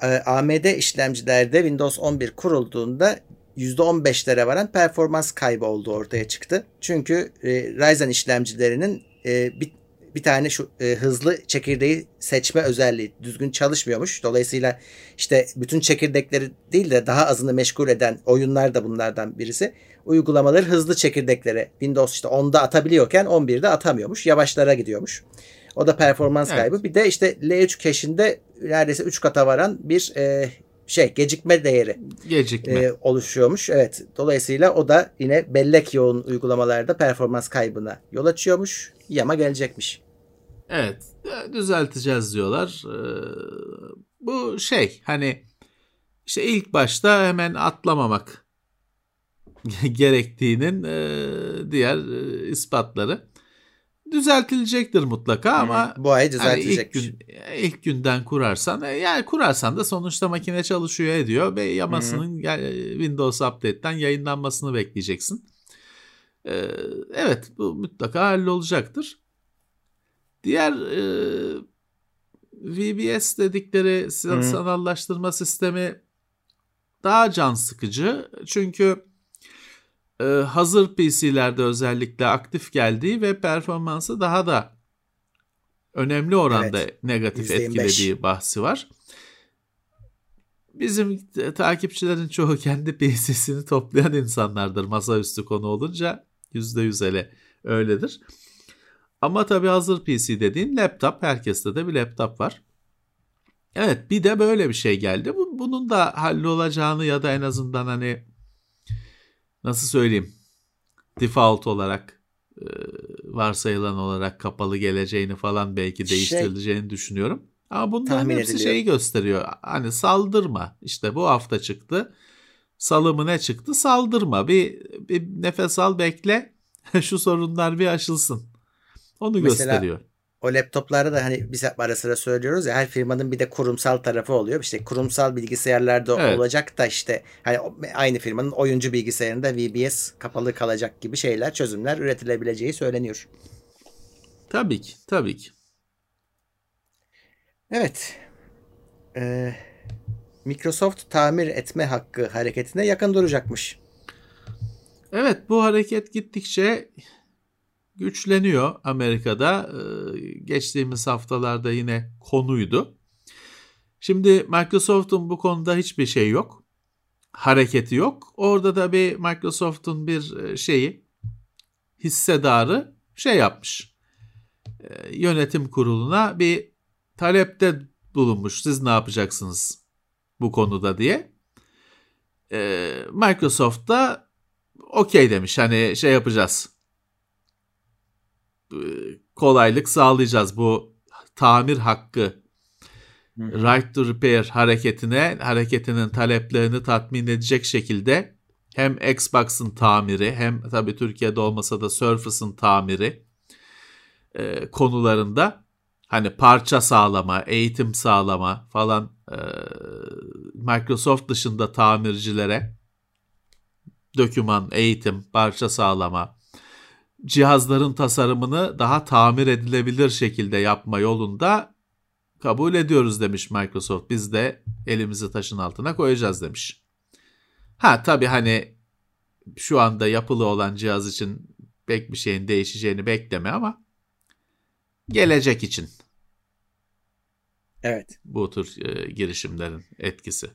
E, AMD işlemcilerde Windows 11 kurulduğunda %15'lere varan performans kaybı olduğu ortaya çıktı. Çünkü e, Ryzen işlemcilerinin bir bir tane şu e, hızlı çekirdeği seçme özelliği düzgün çalışmıyormuş. Dolayısıyla işte bütün çekirdekleri değil de daha azını meşgul eden oyunlar da bunlardan birisi. Uygulamaları hızlı çekirdeklere Windows işte 10'da atabiliyorken 11'de atamıyormuş. Yavaşlara gidiyormuş. O da performans Evet. kaybı. Bir de işte L3 cache'inde neredeyse 3 kata varan bir e, şey gecikme değeri Gecikme. e, oluşuyormuş. Evet. Dolayısıyla o da yine bellek yoğun uygulamalarda performans kaybına yol açıyormuş. Yama gelecekmiş. Evet, düzelteceğiz diyorlar. Ee, bu şey hani işte ilk başta hemen atlamamak gerektiğinin e, diğer e, ispatları düzeltilecektir mutlaka ama Bu ay hani ilk, gün, ilk günden kurarsan e, yani kurarsan da sonuçta makine çalışıyor ediyor ve yamasının e, Windows Update'ten yayınlanmasını bekleyeceksin. Ee, evet bu mutlaka hallolacaktır. Diğer e, VBS dedikleri Hı. sanallaştırma sistemi daha can sıkıcı. Çünkü e, hazır PC'lerde özellikle aktif geldiği ve performansı daha da önemli oranda Evet. negatif %25. etkilediği bahsi var. Bizim takipçilerin çoğu kendi PC'sini toplayan insanlardır masaüstü konu olunca %100 hele öyledir. Ama tabii hazır PC dediğin laptop. Herkeste de bir laptop var. Evet bir de böyle bir şey geldi. Bu- Bunun da hallolacağını ya da en azından hani nasıl söyleyeyim default olarak e, varsayılan olarak kapalı geleceğini falan belki Şey- değiştirileceğini düşünüyorum. Ama bunların hepsi ediliyor. şeyi gösteriyor. Hani saldırma. İşte bu hafta çıktı. Salı mı ne çıktı? Saldırma. Bir, bir nefes al bekle. Şu sorunlar bir aşılsın. Onu Mesela gösteriyor. O laptoplarda da hani biz hep ara sıra söylüyoruz ya her firmanın bir de kurumsal tarafı oluyor. İşte kurumsal bilgisayarlarda Evet. olacak da işte hani aynı firmanın oyuncu bilgisayarında VBS kapalı kalacak gibi şeyler, çözümler üretilebileceği söyleniyor. Tabii ki. Tabii ki. Evet. Ee, Microsoft tamir etme hakkı hareketine yakın duracakmış. Evet bu hareket gittikçe güçleniyor Amerika'da. Ee, geçtiğimiz haftalarda yine konuydu. Şimdi Microsoft'un bu konuda hiçbir şey yok. Hareketi yok. Orada da bir Microsoft'un bir e, şeyi hissedarı şey yapmış. Ee, Yönetim kuruluna bir talepte bulunmuş. Siz ne yapacaksınız bu konuda diye. Ee, Microsoft da okey demiş. Hani şey yapacağız. Ee, Kolaylık sağlayacağız. Bu tamir hakkı right to repair hareketine hareketinin taleplerini tatmin edecek şekilde hem Xbox'ın tamiri hem tabii Türkiye'de olmasa da Surface'ın tamiri e, konularında hani parça sağlama, eğitim sağlama falan e, Microsoft dışında tamircilere döküman, eğitim, parça sağlama, cihazların tasarımını daha tamir edilebilir şekilde yapma yolunda kabul ediyoruz demiş Microsoft. Biz de elimizi taşın altına koyacağız demiş. Ha tabii hani şu anda yapılı olan cihaz için pek bir şeyin değişeceğini bekleme ama gelecek için Evet. bu tür e, girişimlerin etkisi.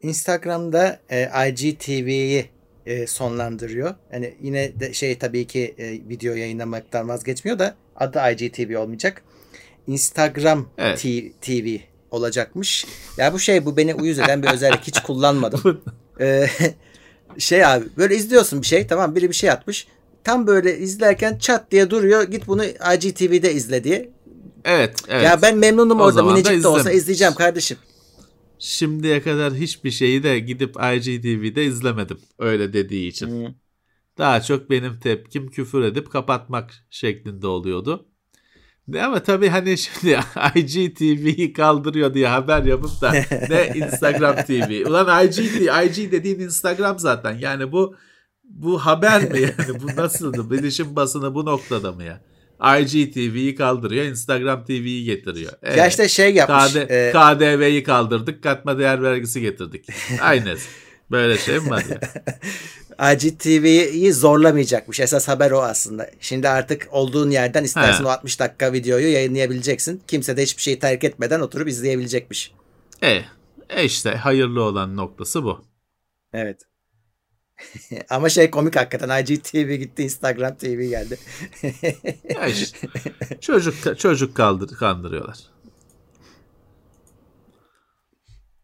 Instagram'da e, IGTV'yi e, sonlandırıyor. Yani yine de şey tabii ki e, video yayınlamaktan vazgeçmiyor da adı IGTV olmayacak. Instagram Evet. T- TV olacakmış. Ya bu şey bu beni uyuz eden bir özellik hiç kullanmadım. Ee, şey abi böyle izliyorsun bir şey tamam biri bir şey atmış. Tam böyle izlerken çat diye duruyor. Git bunu IGTV'de izle diye. Evet, evet. Ya ben memnunum O orada minicik de olsa izleyeceğim kardeşim. Şimdiye kadar hiçbir şeyi de gidip IGTV'de izlemedim öyle dediği için. Daha çok benim tepkim küfür edip kapatmak şeklinde oluyordu. Ama tabii hani şimdi IGTV'yi kaldırıyor diye haber yapıp da ne Instagram TV. Ulan IGT, IG dediğin Instagram zaten. Yani bu bu haber mi yani? Bu nasıldı? Bilişim basını bu noktada mı ya? IGTV'yi kaldırıyor, Instagram TV'yi getiriyor. Ya Evet. işte şey yapmış. KD, e, KDV'yi kaldırdık, katma değer vergisi getirdik. Aynı. Böyle şey mi var ya? IGTV'yi zorlamayacakmış. Esas haber o aslında. Şimdi artık olduğun yerden istersen He. o 60 dakika videoyu yayınlayabileceksin. Kimse de hiçbir şeyi terk etmeden oturup izleyebilecekmiş. E, e işte hayırlı olan noktası bu. Evet. Ama şey komik hakikaten. IGTV gitti, Instagram TV geldi. Ya işte, çocuk çocuk kaldır, kandırıyorlar.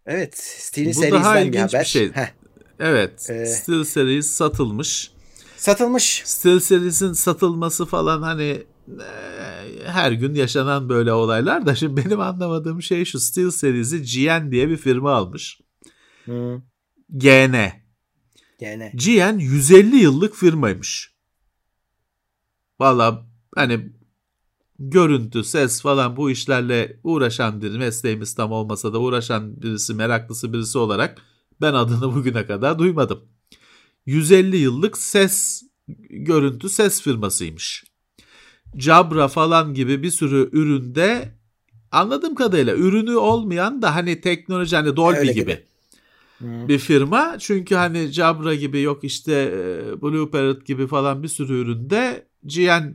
evet. Steel Bu daha Series'den bir ilginç bir haber. şey. Heh. Evet, Ee, Steel Series satılmış. Satılmış. Steel Series'in satılması falan hani e, her gün yaşanan böyle olaylar da şimdi benim anlamadığım şey şu Steel Series'i GN diye bir firma almış. Hı. GN. Gene. GN 150 yıllık firmaymış. Valla hani görüntü, ses falan bu işlerle uğraşan biri, mesleğimiz tam olmasa da uğraşan birisi, meraklısı birisi olarak ben adını bugüne kadar duymadım. 150 yıllık ses, görüntü, ses firmasıymış. Jabra falan gibi bir sürü üründe anladığım kadarıyla ürünü olmayan da hani teknoloji hani Dolby Öyle gibi. gibi. Bir firma. Çünkü hani Jabra gibi yok işte e, Blue Parrot gibi falan bir sürü üründe GN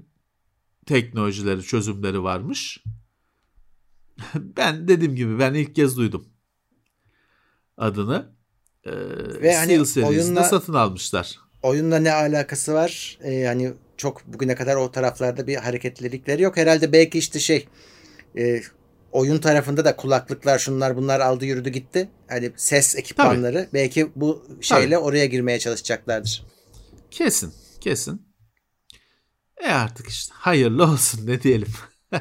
teknolojileri, çözümleri varmış. ben dediğim gibi ben ilk kez duydum adını. Ee, Ve hani oyunla- satın almışlar. Oyunla ne alakası var? Ee, hani çok bugüne kadar o taraflarda bir hareketlilikleri yok. Herhalde belki işte şey e, oyun tarafında da kulaklıklar şunlar bunlar aldı yürüdü gitti. Hani ses ekipmanları belki bu şeyle oraya girmeye çalışacaklardır. Kesin, kesin. E artık işte hayırlı olsun ne diyelim.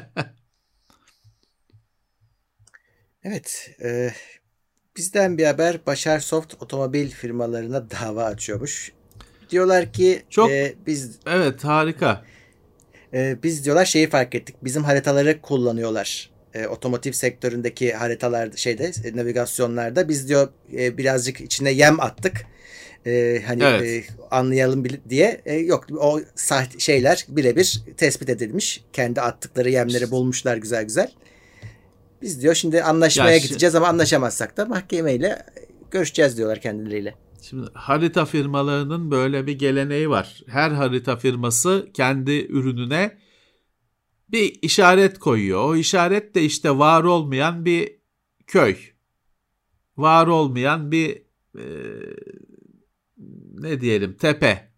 Evet. e, bizden bir haber Başar Soft otomobil firmalarına dava açıyormuş. Diyorlar ki Çok- e, biz evet harika. e, biz diyorlar şeyi fark ettik. Bizim haritaları kullanıyorlar. E, otomotiv sektöründeki haritalar şeyde e, navigasyonlarda biz diyor e, birazcık içine yem attık. E, hani Evet. e, anlayalım diye E, yok o sahte şeyler birebir tespit edilmiş. Kendi attıkları yemleri bulmuşlar güzel güzel. Biz diyor şimdi anlaşmaya Ya gideceğiz ama anlaşamazsak da mahkemeyle görüşeceğiz diyorlar kendileriyle. Şimdi harita firmalarının böyle bir geleneği var. Her harita firması kendi ürününe bir işaret koyuyor. O işaret de işte var olmayan bir köy. Var olmayan bir e, ne diyelim tepe.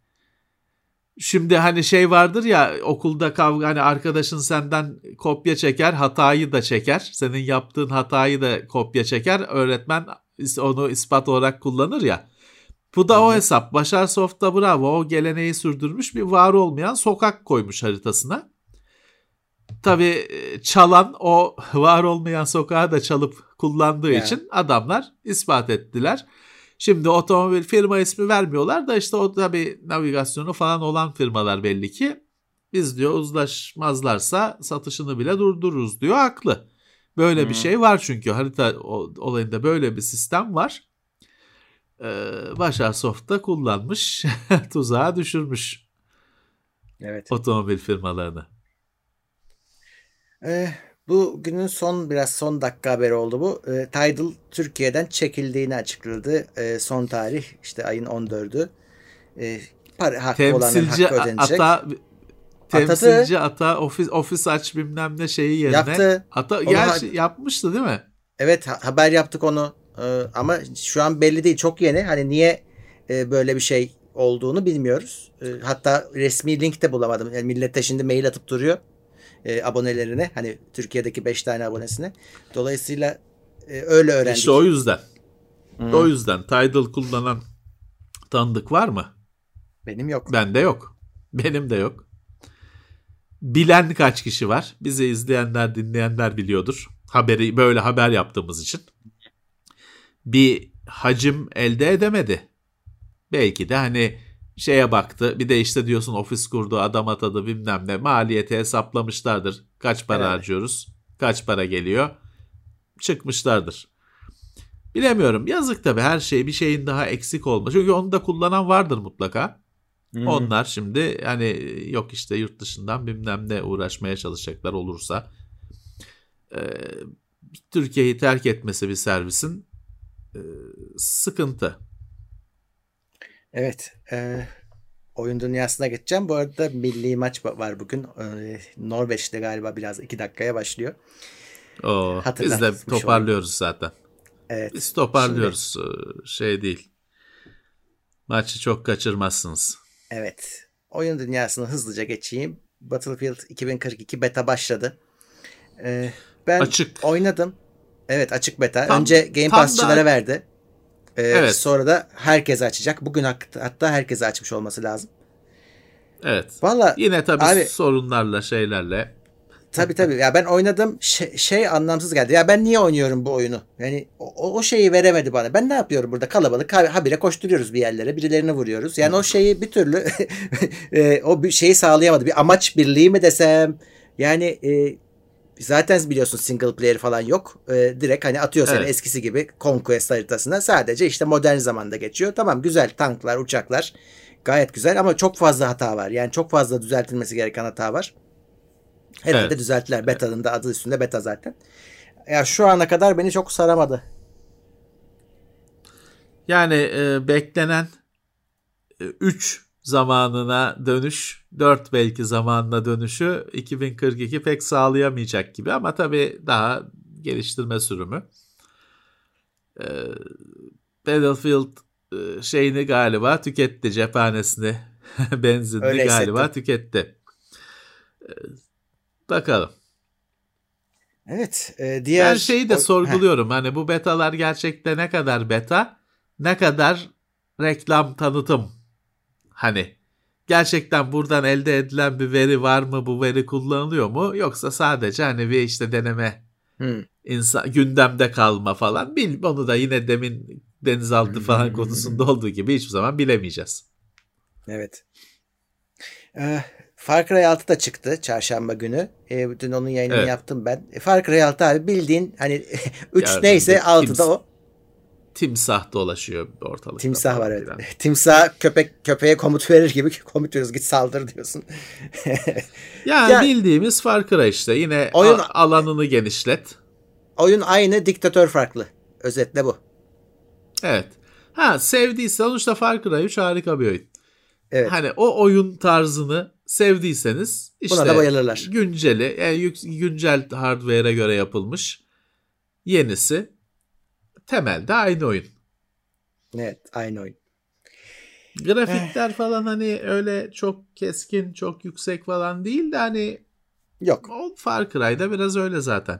Şimdi hani şey vardır ya okulda kavga hani arkadaşın senden kopya çeker hatayı da çeker. Senin yaptığın hatayı da kopya çeker. Öğretmen onu ispat olarak kullanır ya. Bu da o hesap. Başar Soft'ta bravo o geleneği sürdürmüş bir var olmayan sokak koymuş haritasına. Tabii e, çalan o var olmayan sokağı da çalıp kullandığı Ya. için adamlar ispat ettiler. Şimdi otomobil firma ismi vermiyorlar da işte o tabii navigasyonu falan olan firmalar belli ki biz diyor uzlaşmazlarsa satışını bile durdururuz diyor haklı. Böyle bir Hı. şey var çünkü harita olayında böyle bir sistem var. Ee, Başar Soft'ta kullanmış tuzağa düşürmüş Evet. otomobil firmalarını. Ee, bu günün son biraz son dakika haberi oldu bu. Ee, Tidal Türkiye'den çekildiğini açıkladı. Ee, son tarih işte ayın 14'ü. Ee, para hakkı Temsilci hakkı ödenecek. ata temsilci ata ofis ofis aç bilmem ne şeyi yerine Yaptı. ata Onu gerçi ha- yapmıştı değil mi? Evet ha- haber yaptık onu. Ee, ama şu an belli değil. Çok yeni. Hani niye e, böyle bir şey olduğunu bilmiyoruz. Ee, hatta resmi link de bulamadım. Yani millet de şimdi mail atıp duruyor. E, abonelerine. Hani Türkiye'deki 5 tane abonesine. Dolayısıyla e, öyle öğrendik. İşte o yüzden. Hmm. O yüzden Tidal kullanan tanıdık var mı? Benim yok. Bende yok. Benim de yok. Bilen kaç kişi var? Bizi izleyenler, dinleyenler biliyordur. Haberi böyle haber yaptığımız için. Bir hacim elde edemedi. Belki de hani şeye baktı. Bir de işte diyorsun ofis kurdu, adam atadı bilmem ne. Maliyeti hesaplamışlardır. Kaç para Evet. harcıyoruz? Kaç para geliyor? Çıkmışlardır. Bilemiyorum. Yazık tabii her şey bir şeyin daha eksik olma. Çünkü onu da kullanan vardır mutlaka. Hı. Onlar şimdi hani yok işte yurt dışından bilmem ne uğraşmaya çalışacaklar olursa. Ee, Türkiye'yi terk etmesi bir servisin e, sıkıntı. Evet. E, oyun dünyasına geçeceğim. Bu arada milli maç var bugün. E, Norveç'te galiba biraz iki dakikaya başlıyor. Oo, biz de toparlıyoruz olayım. zaten. Evet. Biz toparlıyoruz. Şimdi, şey değil. Maçı çok kaçırmazsınız. Evet. Oyun dünyasını hızlıca geçeyim. Battlefield 2042 beta başladı. Ee, ben açık. oynadım. Evet açık beta. Tam, Önce Game Pass'çılara verdi. Ee, evet. Sonra da herkese açacak. Bugün hatta herkese açmış olması lazım. Evet. Valla yine tabii abi, sorunlarla şeylerle Tabii tabii. Ya ben oynadım şey, şey anlamsız geldi. Ya ben niye oynuyorum bu oyunu? Yani o, o şeyi veremedi bana. Ben ne yapıyorum burada? Kalabalık habire koşturuyoruz bir yerlere. Birilerini vuruyoruz. Yani o şeyi bir türlü e, o bir şeyi sağlayamadı. Bir amaç birliği mi desem? Yani e, zaten biliyorsun single player falan yok. E, direkt hani atıyor seni evet. eskisi gibi Conquest haritasına. Sadece işte modern zamanda geçiyor. Tamam güzel tanklar, uçaklar. Gayet güzel ama çok fazla hata var. Yani çok fazla düzeltilmesi gereken hata var. Herhalde evet. düzelttiler. Beta'nın da adı üstünde beta zaten. Ya şu ana kadar beni çok saramadı. Yani e, beklenen 3 e, zamanına dönüş, 4 belki zamanına dönüşü 2042 pek sağlayamayacak gibi ama tabii daha geliştirme sürümü. E, Battlefield e, şeyini galiba tüketti cephanesini, benzinini Öyle galiba tüketti. E, Bakalım. Evet. E, diğer... Ben şeyi de o... sorguluyorum. Heh. Hani bu betalar gerçekte ne kadar beta, ne kadar reklam tanıtım. Hani gerçekten buradan elde edilen bir veri var mı? Bu veri kullanılıyor mu? Yoksa sadece hani bir işte deneme hmm. insan gündemde kalma falan. Bil onu da yine demin denizaltı falan konusunda olduğu gibi hiçbir zaman bilemeyeceğiz. Evet. Ee, Far Cry 6 da çıktı çarşamba günü. E, dün onun yayınını evet. yaptım ben. E, Far Cry 6 abi bildiğin hani 3 neyse 6'da o. Timsah dolaşıyor ortalıkta. Timsah var evet. Timsah köpek köpeğe komut verir gibi komut veriyoruz git saldır diyorsun. yani ya, bildiğimiz Far Cry işte yine oyun, alanını genişlet. Oyun aynı diktatör farklı. Özetle bu. Evet. Ha sevdiyse sonuçta Far Cry 3 harika bir oyun. Evet. Hani o oyun tarzını sevdiyseniz işte Buna da bayılırlar. günceli, yani güncel hardware'e göre yapılmış yenisi temelde aynı oyun. Evet, aynı oyun. Grafikler falan hani öyle çok keskin, çok yüksek falan değil de hani yok. O Far Cry'da biraz öyle zaten.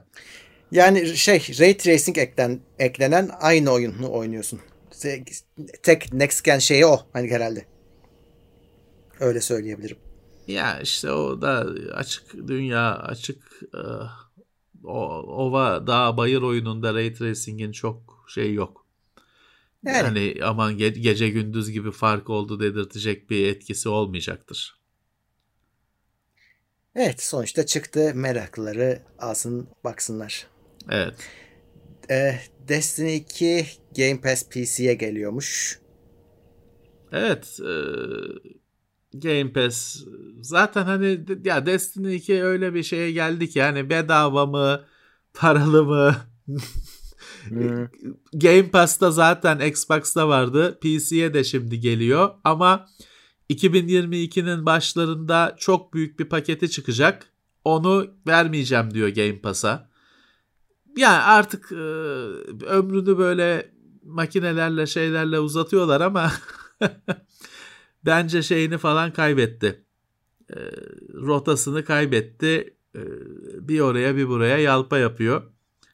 Yani şey Ray Tracing eklen, eklenen aynı oyunu oynuyorsun. Tek next gen şeyi o hani herhalde. Öyle söyleyebilirim. Ya işte o da açık dünya, açık e, o, ova, dağ, bayır oyununda Ray Tracing'in çok şey yok. Yani, yani aman ge- gece gündüz gibi fark oldu dedirtecek bir etkisi olmayacaktır. Evet sonuçta çıktı meraklıları alsın baksınlar. Evet. Ee, Destiny 2 Game Pass PC'ye geliyormuş. Evet. E, Game Pass zaten hani ya Destiny 2 öyle bir şeye geldi ki yani bedava mı paralı mı. Game Pass'ta zaten Xbox'ta vardı PC'ye de şimdi geliyor ama 2022'nin başlarında çok büyük bir paketi çıkacak onu vermeyeceğim diyor Game Pass'a yani artık e, ömrünü böyle makinelerle şeylerle uzatıyorlar ama bence şeyini falan kaybetti. E, rotasını kaybetti. E, bir oraya bir buraya yalpa yapıyor.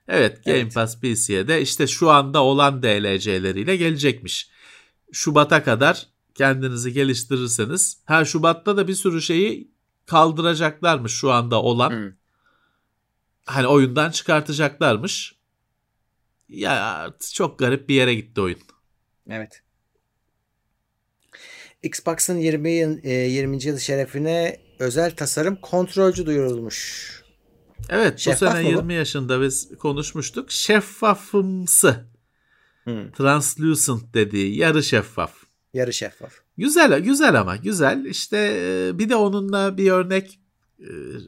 Evet Game evet. Pass PC'ye de işte şu anda olan DLC'leriyle gelecekmiş. Şubat'a kadar kendinizi geliştirirseniz her Şubat'ta da bir sürü şeyi kaldıracaklarmış şu anda olan. Hmm. Hani oyundan çıkartacaklarmış. Ya çok garip bir yere gitti oyun. Evet. Xbox'ın 20, 20. yıl şerefine özel tasarım kontrolcü duyurulmuş. Evet Şeffaf bu sene 20 bu? yaşında biz konuşmuştuk. Şeffafımsı. Hmm. Translucent dediği yarı şeffaf. Yarı şeffaf. Güzel güzel ama güzel. İşte e, bir de onunla bir örnek e,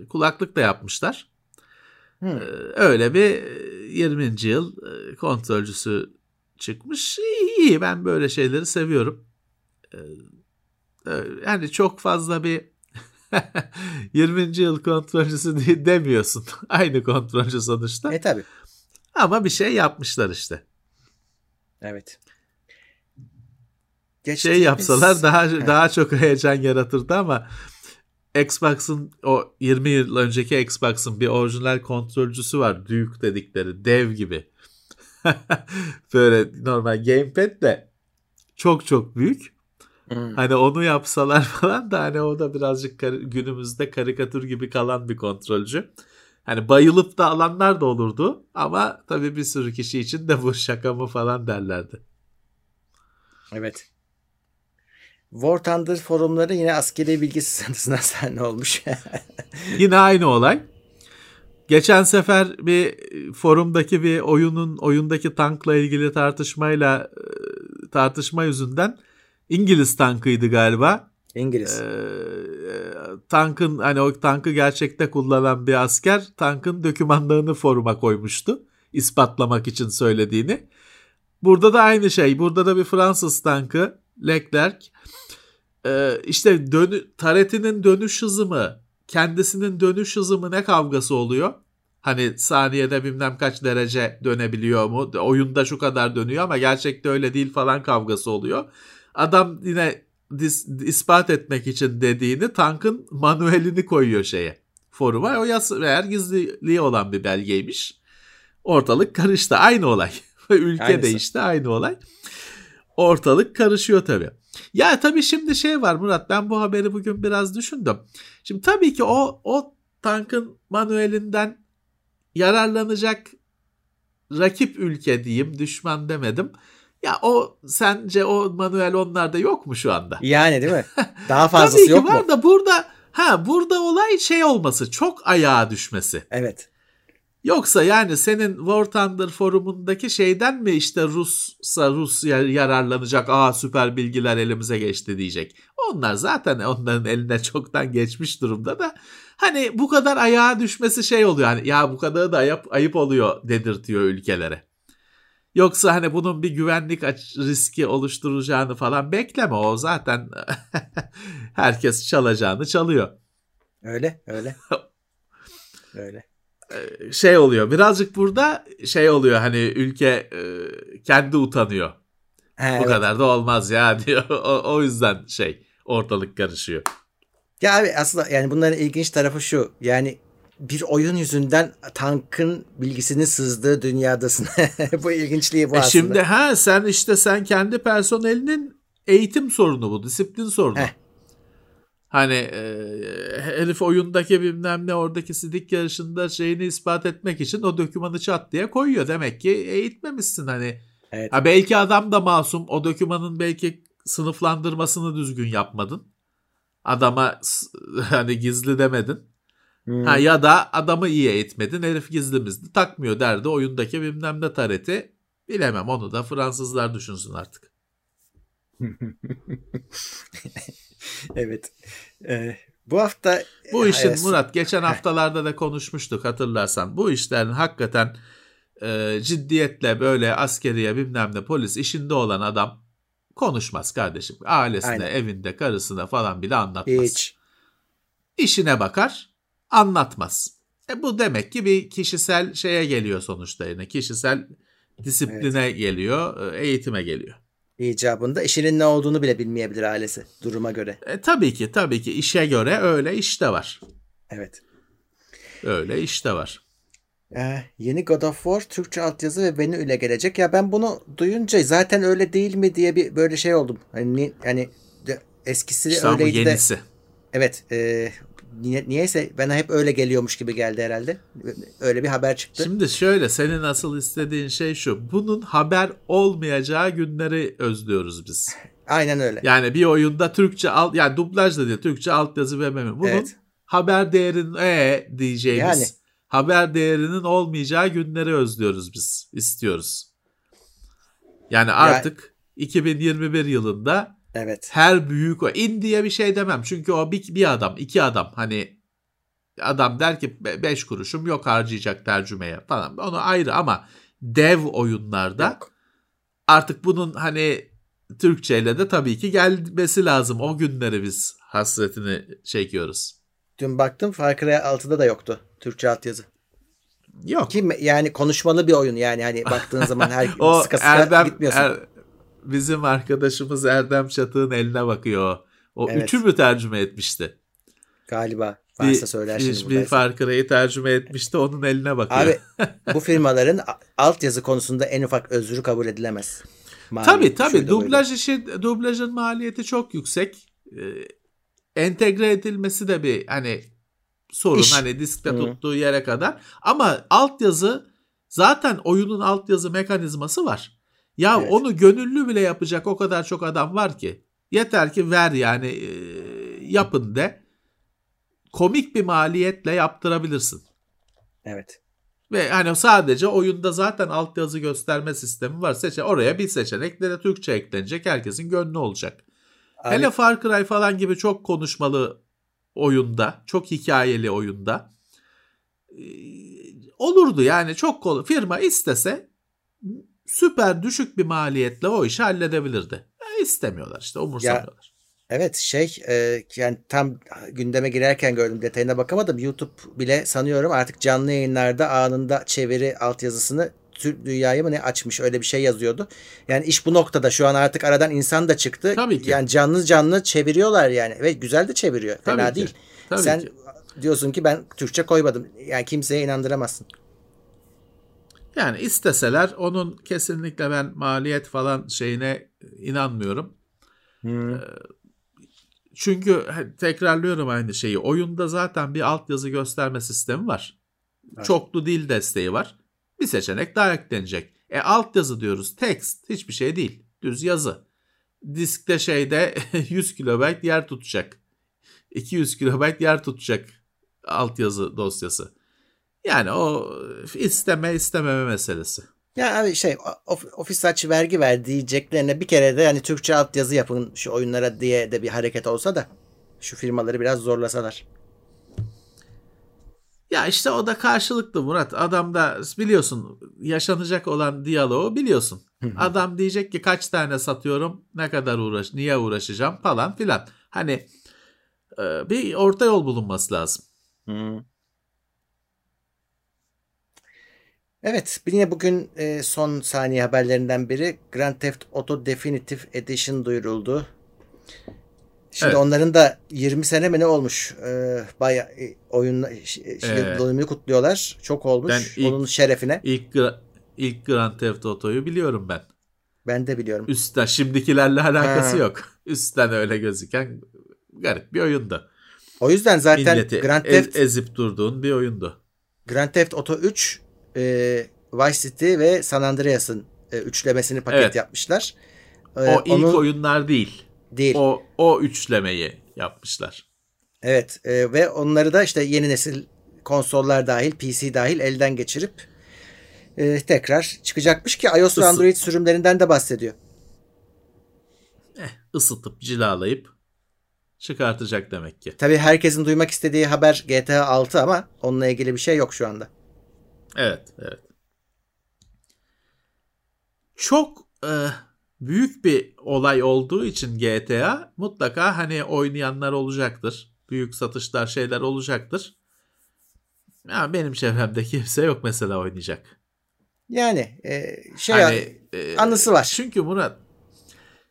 kulaklık da yapmışlar. Hmm. Öyle bir 20. yıl kontrolcüsü çıkmış. İyi ben böyle şeyleri seviyorum. Yani çok fazla bir 20. yıl kontrolcüsü diye demiyorsun. Aynı kontrolcü sonuçta. E tabi. Ama bir şey yapmışlar işte. Evet. Şey Geçtiğimiz- yapsalar daha Evet. daha çok heyecan yaratırdı ama Xbox'ın o 20 yıl önceki Xbox'ın bir orijinal kontrolcüsü var. Duke dedikleri dev gibi. Böyle normal gamepad de çok çok büyük. Hmm. Hani onu yapsalar falan da hani o da birazcık kar- günümüzde karikatür gibi kalan bir kontrolcü. Hani bayılıp da alanlar da olurdu ama tabii bir sürü kişi için de bu şaka mı falan derlerdi. Evet. War Thunder forumları yine askeri bilgi sızıntısına sahne olmuş. Yine aynı olay. Geçen sefer bir forumdaki bir oyunun oyundaki tankla ilgili tartışmayla e, tartışma yüzünden İngiliz tankıydı galiba. İngiliz. Ee, tankın hani o tankı gerçekte kullanan bir asker tankın dokümanlarını foruma koymuştu. ispatlamak için söylediğini. Burada da aynı şey. Burada da bir Fransız tankı Leclerc ee, işte dönü, taretinin dönüş hızı mı kendisinin dönüş hızı mı ne kavgası oluyor? Hani saniyede bilmem kaç derece dönebiliyor mu? Oyunda şu kadar dönüyor ama gerçekte öyle değil falan kavgası oluyor. Adam yine dis, ispat etmek için dediğini tankın manuelini koyuyor şeye foruma. O yas eğer gizliliği olan bir belgeymiş. Ortalık karıştı. Aynı olay. Ülke Aynısı. değişti. Aynı olay. Ortalık karışıyor tabii. Ya tabii şimdi şey var Murat ben bu haberi bugün biraz düşündüm. Şimdi tabii ki o o tankın manuelinden yararlanacak rakip ülke diyeyim düşman demedim. Ya o sence o manuel onlarda yok mu şu anda? Yani değil mi? Daha Tabii fazlası ki yok var mu? da burada ha burada olay şey olması çok ayağa düşmesi. Evet. Yoksa yani senin War Thunder forumundaki şeyden mi işte Russa Rus yar- yararlanacak aa süper bilgiler elimize geçti diyecek. Onlar zaten onların eline çoktan geçmiş durumda da hani bu kadar ayağa düşmesi şey oluyor hani ya bu kadar da ayıp, ayıp oluyor dedirtiyor ülkelere. Yoksa hani bunun bir güvenlik riski oluşturacağını falan bekleme o zaten herkes çalacağını çalıyor. Öyle öyle. öyle. şey oluyor. Birazcık burada şey oluyor hani ülke e, kendi utanıyor. Ha, Bu evet. kadar da olmaz ya diyor. O, o yüzden şey ortalık karışıyor. Ya abi aslında yani bunların ilginç tarafı şu. Yani bir oyun yüzünden tankın bilgisinin sızdığı dünyadasın. bu ilginçliği bu E aslında. şimdi ha sen işte sen kendi personelinin eğitim sorunu bu, disiplin sorunu. Heh. Hani e, herif oyundaki bilmem ne oradaki sidik yarışında şeyini ispat etmek için o dokümanı çat diye koyuyor. Demek ki eğitmemişsin hani. Evet. Ha belki adam da masum. O dokümanın belki sınıflandırmasını düzgün yapmadın. Adama hani gizli demedin. Hmm. Ha ya da adamı iyi eğitmedin. Herif gizlimizdi. Takmıyor derdi oyundaki bilmem ne tareti. Bilemem onu da Fransızlar düşünsün artık. Evet. Ee, bu hafta Bu işin Evet. Murat geçen haftalarda da konuşmuştuk hatırlarsan. Bu işlerin hakikaten e, ciddiyetle böyle askeriye bilmem ne polis işinde olan adam konuşmaz kardeşim. Ailesine, Aynen. evinde, karısına falan bile anlatmaz. hiç. İşine bakar, anlatmaz. E bu demek ki bir kişisel şeye geliyor sonuçta yine. Kişisel disipline geliyor, e, eğitime geliyor. icabında işinin ne olduğunu bile bilmeyebilir ailesi duruma göre. E, tabii ki tabii ki işe göre öyle iş de var. Evet. Öyle iş de var. Ee, yeni God of War Türkçe altyazı ve Venü ile gelecek. Ya ben bunu duyunca zaten öyle değil mi diye bir böyle şey oldum. Hani ni- yani de- eskisi İşte öyleydi de. yenisi. Evet. E, niye, niyeyse bana hep öyle geliyormuş gibi geldi herhalde. Öyle bir haber çıktı. Şimdi şöyle senin asıl istediğin şey şu. Bunun haber olmayacağı günleri özlüyoruz biz. Aynen öyle. Yani bir oyunda Türkçe alt yani dublaj da diyor Türkçe altyazı ve meme. Bunun Evet. haber değerinin e diyeceğimiz Yani. haber değerinin olmayacağı günleri özlüyoruz biz. istiyoruz. Yani artık 2021 yılında Evet. her büyük o in diye bir şey demem. Çünkü o bir, bir adam, iki adam hani adam der ki "Be- beş kuruşum yok harcayacak tercümeye falan. Onu ayrı ama dev oyunlarda Yok. artık bunun hani Türkçeyle de tabii ki gelmesi lazım. O günleri biz hasretini çekiyoruz. Dün baktım Far Cry 6'da da yoktu Türkçe altyazı. Yok. Ki yani konuşmalı bir oyun yani hani baktığın zaman her o sıka sıka Erdem, gitmiyorsun. Er, bizim arkadaşımız Erdem Çatık'ın eline bakıyor. O Evet. üçü mü tercüme etmişti? Galiba. Bir, Varsa söyler şimdi bir buradaysa. Far Cry'ı tercüme etmişti. Onun eline bakıyor. Abi bu firmaların altyazı konusunda en ufak özrü kabul edilemez. Maliyet Tabii tabii şuydu buydu. dublaj işi dublajın maliyeti çok yüksek. Ee, entegre edilmesi de bir hani sorun İş. hani diskte Hı. tuttuğu yere kadar. Ama altyazı zaten oyunun altyazı mekanizması var. Ya Evet. onu gönüllü bile yapacak o kadar çok adam var ki. Yeter ki ver yani e, yapın de. Komik bir maliyetle yaptırabilirsin. Evet. Ve hani sadece oyunda zaten altyazı gösterme sistemi var. Seçe oraya bir seçenekle de Türkçe eklenecek. Herkesin gönlü olacak. Abi, Hele Far Cry falan gibi çok konuşmalı oyunda, çok hikayeli oyunda e, olurdu yani çok kol firma istese süper düşük bir maliyetle o işi halledebilirdi. E, istemiyorlar işte umursamıyorlar. evet şey e, yani tam gündeme girerken gördüm detayına bakamadım. YouTube bile sanıyorum artık canlı yayınlarda anında çeviri altyazısını Türk dünyaya mı ne açmış öyle bir şey yazıyordu. Yani iş bu noktada şu an artık aradan insan da çıktı. Tabii ki. Yani canlı canlı çeviriyorlar yani ve güzel de çeviriyor. Tabii Fena ki. değil. Tabii Sen ki. diyorsun ki ben Türkçe koymadım. Yani kimseye inandıramazsın. Yani isteseler onun kesinlikle ben maliyet falan şeyine inanmıyorum. Çünkü he, tekrarlıyorum aynı şeyi. Oyunda zaten bir altyazı gösterme sistemi var. Çoklu dil desteği var. Bir seçenek daha eklenecek. E altyazı diyoruz. Text hiçbir şey değil. Düz yazı. Diskte şeyde 100 kilobayt yer tutacak. 200 kilobayt yer tutacak altyazı dosyası. Yani o isteme istememe meselesi. Ya abi şey of, ofis aç vergi ver diyeceklerine bir kere de yani Türkçe altyazı yapın şu oyunlara diye de bir hareket olsa da şu firmaları biraz zorlasalar. Ya işte o da karşılıklı Murat. Adam da biliyorsun yaşanacak olan diyaloğu biliyorsun. Adam diyecek ki kaç tane satıyorum, ne kadar uğraş, niye uğraşacağım falan filan. Hani e, bir orta yol bulunması lazım. Evet, yine bugün e, son saniye haberlerinden biri Grand Theft Auto Definitive Edition duyuruldu. Şimdi Evet. onların da 20 sene mi ne olmuş? E, bayağı e, oyun ş- Evet. dönümünü kutluyorlar. Çok olmuş. Ben ilk- Onun şerefine. İlk ilk Grand Theft Auto'yu biliyorum ben. Ben de biliyorum. Üstten şimdikilerle alakası Ha. yok. Üstten öyle gözüken garip bir oyundu. O yüzden zaten Milleti Grand ez- Theft ezip durduğun bir oyundu. Grand Theft Auto 3 e, Vice City ve San Andreas'ın e, üçlemesini paket Evet. yapmışlar. E, O ilk onu- oyunlar değil. değil. O o üçlemeyi yapmışlar. Evet e, ve onları da işte yeni nesil konsollar dahil PC dahil elden geçirip e, tekrar çıkacakmış ki iOS ve Android sürümlerinden de bahsediyor. Isıtıp cilalayıp çıkartacak demek ki. Tabii herkesin duymak istediği haber GTA 6 ama onunla ilgili bir şey yok şu anda. Evet, evet. Çok e, büyük bir olay olduğu için GTA mutlaka hani oynayanlar olacaktır. Büyük satışlar şeyler olacaktır. Ya benim çevremde kimse yok mesela oynayacak. Yani e, şey Hani, e, anısı var. Çünkü Murat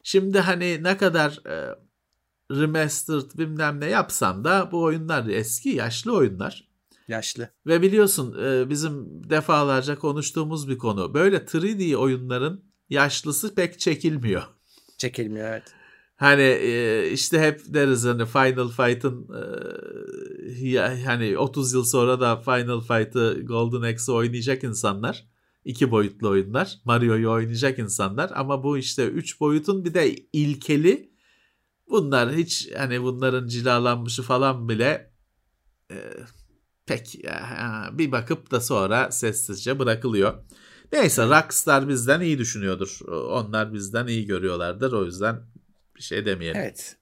şimdi hani ne kadar e, remastered bilmem ne yapsan da bu oyunlar eski yaşlı oyunlar. Yaşlı. Ve biliyorsun e, bizim defalarca konuştuğumuz bir konu. Böyle 3D oyunların yaşlısı pek çekilmiyor. Çekilmiyor evet. Hani e, işte hep deriz hani Final Fight'ın e, hani 30 yıl sonra da Final Fight'ı Golden Axe oynayacak insanlar. iki boyutlu oyunlar. Mario'yu oynayacak insanlar ama bu işte 3 boyutun bir de ilkeli bunlar hiç hani bunların cilalanmışı falan bile pek ya, bir bakıp da sonra sessizce bırakılıyor. Neyse Rockstar bizden iyi düşünüyordur. Onlar bizden iyi görüyorlardır. O yüzden bir şey demeyelim. Evet.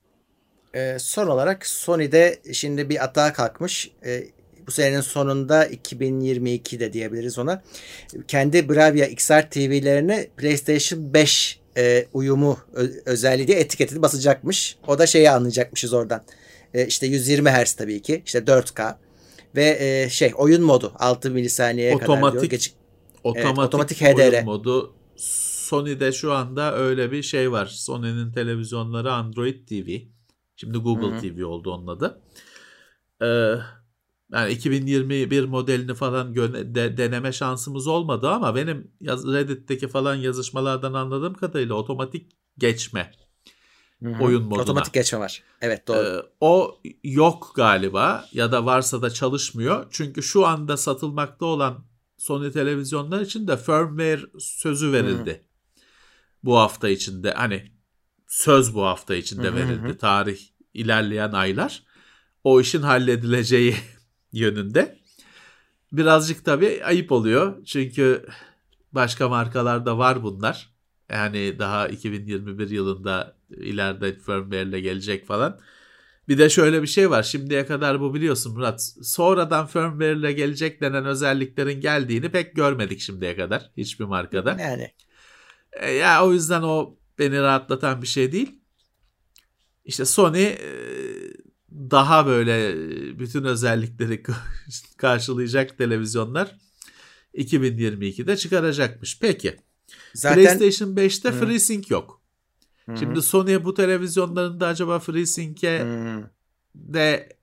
Ee, son olarak Sony'de şimdi bir atağa kalkmış. Ee, bu senenin sonunda 2022'de diyebiliriz ona. Kendi Bravia XR TV'lerini PlayStation 5 e, uyumu özelliği diye etiketini basacakmış. O da şeyi anlayacakmışız oradan. E, işte 120 Hz tabii ki. işte 4K. Ve e, şey oyun modu 6 milisaniyeye kadar diyor. Otomatik Geç- Otomatik, otomatik oyun HDR. modu. Sony'de şu anda öyle bir şey var. Sony'nin televizyonları Android TV. Şimdi Google Hı hı. TV oldu onun adı. Ee, yani 2021 modelini falan de- deneme şansımız olmadı ama benim Reddit'teki falan yazışmalardan anladığım kadarıyla otomatik geçme Hı hı. oyun moduna. Otomatik geçme var. Evet doğru. Ee, o yok galiba ya da varsa da çalışmıyor. Çünkü şu anda satılmakta olan Sony televizyonlar için de firmware sözü verildi. Bu hafta içinde hani söz bu hafta içinde Hı hı verildi. Tarih ilerleyen aylar o işin halledileceği yönünde. Birazcık tabii ayıp oluyor. Çünkü başka markalarda var bunlar. Yani daha 2021 yılında ileride firmware ile gelecek falan. Bir de şöyle bir şey var. Şimdiye kadar bu biliyorsun Murat. Sonradan firmware ile gelecek denen özelliklerin geldiğini pek görmedik şimdiye kadar. Hiçbir markada. yani E, ya o yüzden o beni rahatlatan bir şey değil. İşte Sony e, daha böyle e, bütün özellikleri karşılayacak televizyonlar 2022'de çıkaracakmış. Peki. zaten PlayStation 5'te Hı. FreeSync yok. Hı hı. Şimdi Sony bu televizyonlarında acaba FreeSync'e Hı. de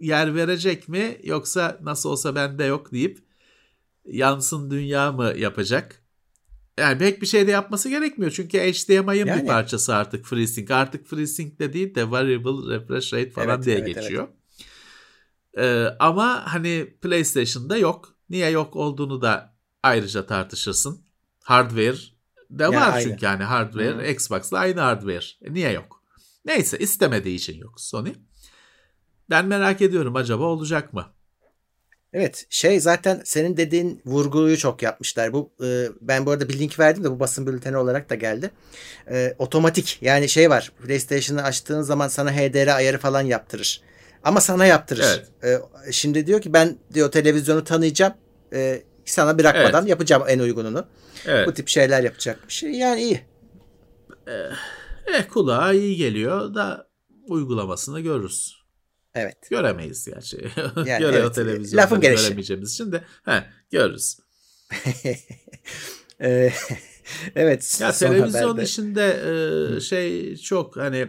yer verecek mi yoksa nasıl olsa bende yok deyip yansın dünya mı yapacak? Yani pek bir şey de yapması gerekmiyor. Çünkü HDMI'ın Yani. bir parçası artık FreeSync. Artık FreeSync de değil de Variable Refresh Rate falan Evet, diye evet, geçiyor. Ee, ama hani PlayStation'da yok. Niye yok olduğunu da ayrıca tartışırsın. Hardware de Ya, var aynı. çünkü yani hardware Hı. Xbox'la aynı hardware. E, niye yok? Neyse istemediği için yok Sony. Ben merak ediyorum acaba olacak mı? Evet şey zaten senin dediğin vurguyu çok yapmışlar. Bu e, ben bu arada bir link verdim de bu basın bülteni olarak da geldi. E, otomatik yani şey var. PlayStation'ı açtığın zaman sana HDR ayarı falan yaptırır. Ama sana yaptırır. E, şimdi diyor ki ben diyor televizyonu tanıyacağım. E, sana bırakmadan Evet. yapacağım en uygununu. Evet. Bu tip şeyler yapacakmış. Yani iyi. Eh, kulağa iyi geliyor da uygulamasını görürüz. Evet. Göremeyiz gerçi. Yani Göre evet, televizyonda lafın gelişi. göremeyeceğimiz için de he, görürüz. E, evet. Ya televizyon haberde- işinde e, şey çok hani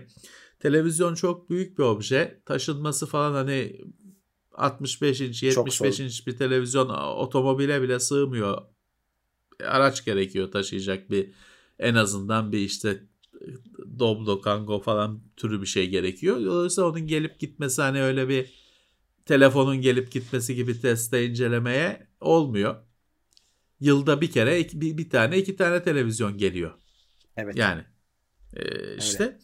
televizyon çok büyük bir obje. Taşınması falan hani 65 inç, Çok 75 zor. inç bir televizyon otomobile bile sığmıyor. Araç gerekiyor taşıyacak bir en azından bir işte Doblo, Kango falan türü bir şey gerekiyor. Dolayısıyla onun gelip gitmesi hani öyle bir telefonun gelip gitmesi gibi teste incelemeye olmuyor. Yılda bir kere bir, bir tane iki tane televizyon geliyor. Evet. Yani e, işte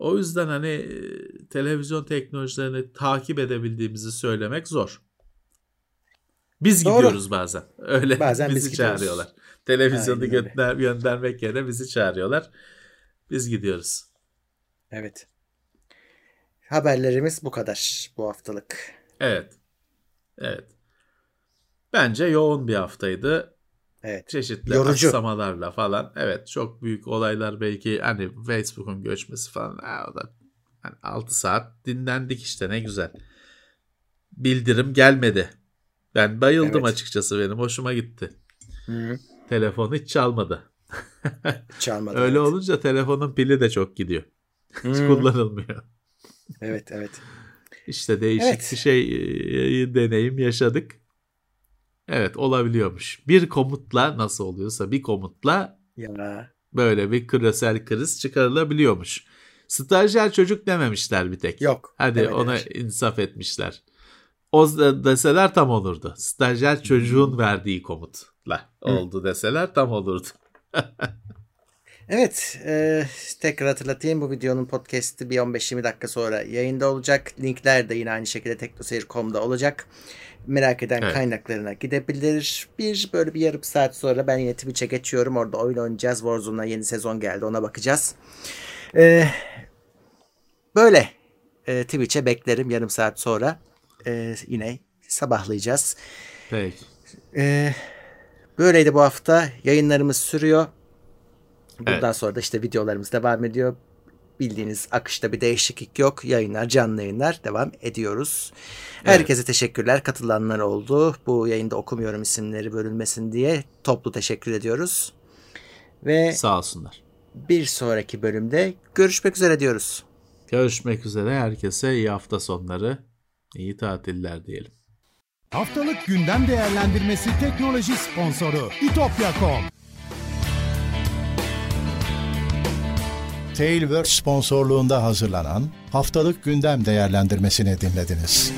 o yüzden hani e, televizyon teknolojilerini takip edebildiğimizi söylemek zor. Biz Doğru. gidiyoruz bazen. Öyle Bazen biz bizi gidiyoruz. çağırıyorlar. Televizyonu Aynen öyle. gönder, göndermek yerine bizi çağırıyorlar. Biz gidiyoruz. Evet. Haberlerimiz bu kadar bu haftalık. Evet. Evet. Bence yoğun bir haftaydı. Evet. Çeşitli Yorucu. aksamalarla falan. Evet çok büyük olaylar belki hani Facebook'un göçmesi falan. Ha, o da hani 6 saat dinlendik işte ne güzel. Bildirim gelmedi. Ben bayıldım Evet. açıkçası benim hoşuma gitti. Hı. Telefon hiç çalmadı. Çalmadı. Öyle evet. olunca telefonun pili de çok gidiyor. Hiç Hı. kullanılmıyor. Evet evet. İşte değişik Evet. bir şey e, deneyim yaşadık. Evet olabiliyormuş. Bir komutla nasıl oluyorsa bir komutla Ya. böyle bir küresel kriz çıkarılabiliyormuş. Stajyer çocuk dememişler bir tek. Yok. Hadi demediler. ona insaf etmişler. O deseler tam olurdu. Stajyer çocuğun verdiği komutla oldu deseler tam olurdu. Evet. e, tekrar hatırlatayım. Bu videonun podcast'i bir 15-20 dakika sonra yayında olacak. Linkler de yine aynı şekilde teknoseyir.com'da olacak. Merak eden Evet. kaynaklarına gidebilir. Bir böyle bir yarım saat sonra ben yine Twitch'e geçiyorum. Orada oyun oynayacağız. Warzone'a yeni sezon geldi. Ona bakacağız. E, böyle. E, Twitch'e beklerim yarım saat sonra. E, yine sabahlayacağız. Peki. Ee, böyleydi bu hafta. Yayınlarımız sürüyor. Bundan Evet. sonra da işte videolarımız devam ediyor. Bildiğiniz akışta bir değişiklik yok. Yayınlar, canlı yayınlar devam ediyoruz. Herkese teşekkürler. Katılanlar oldu. Bu yayında okumuyorum isimleri bölünmesin diye toplu teşekkür ediyoruz. Ve Sağ olsunlar. bir sonraki bölümde görüşmek üzere diyoruz. Görüşmek üzere. Herkese iyi hafta sonları. iyi tatiller diyelim. Haftalık gündem değerlendirmesi teknoloji sponsoru itopya.com. Tailwords sponsorluğunda hazırlanan haftalık gündem değerlendirmesini dinlediniz.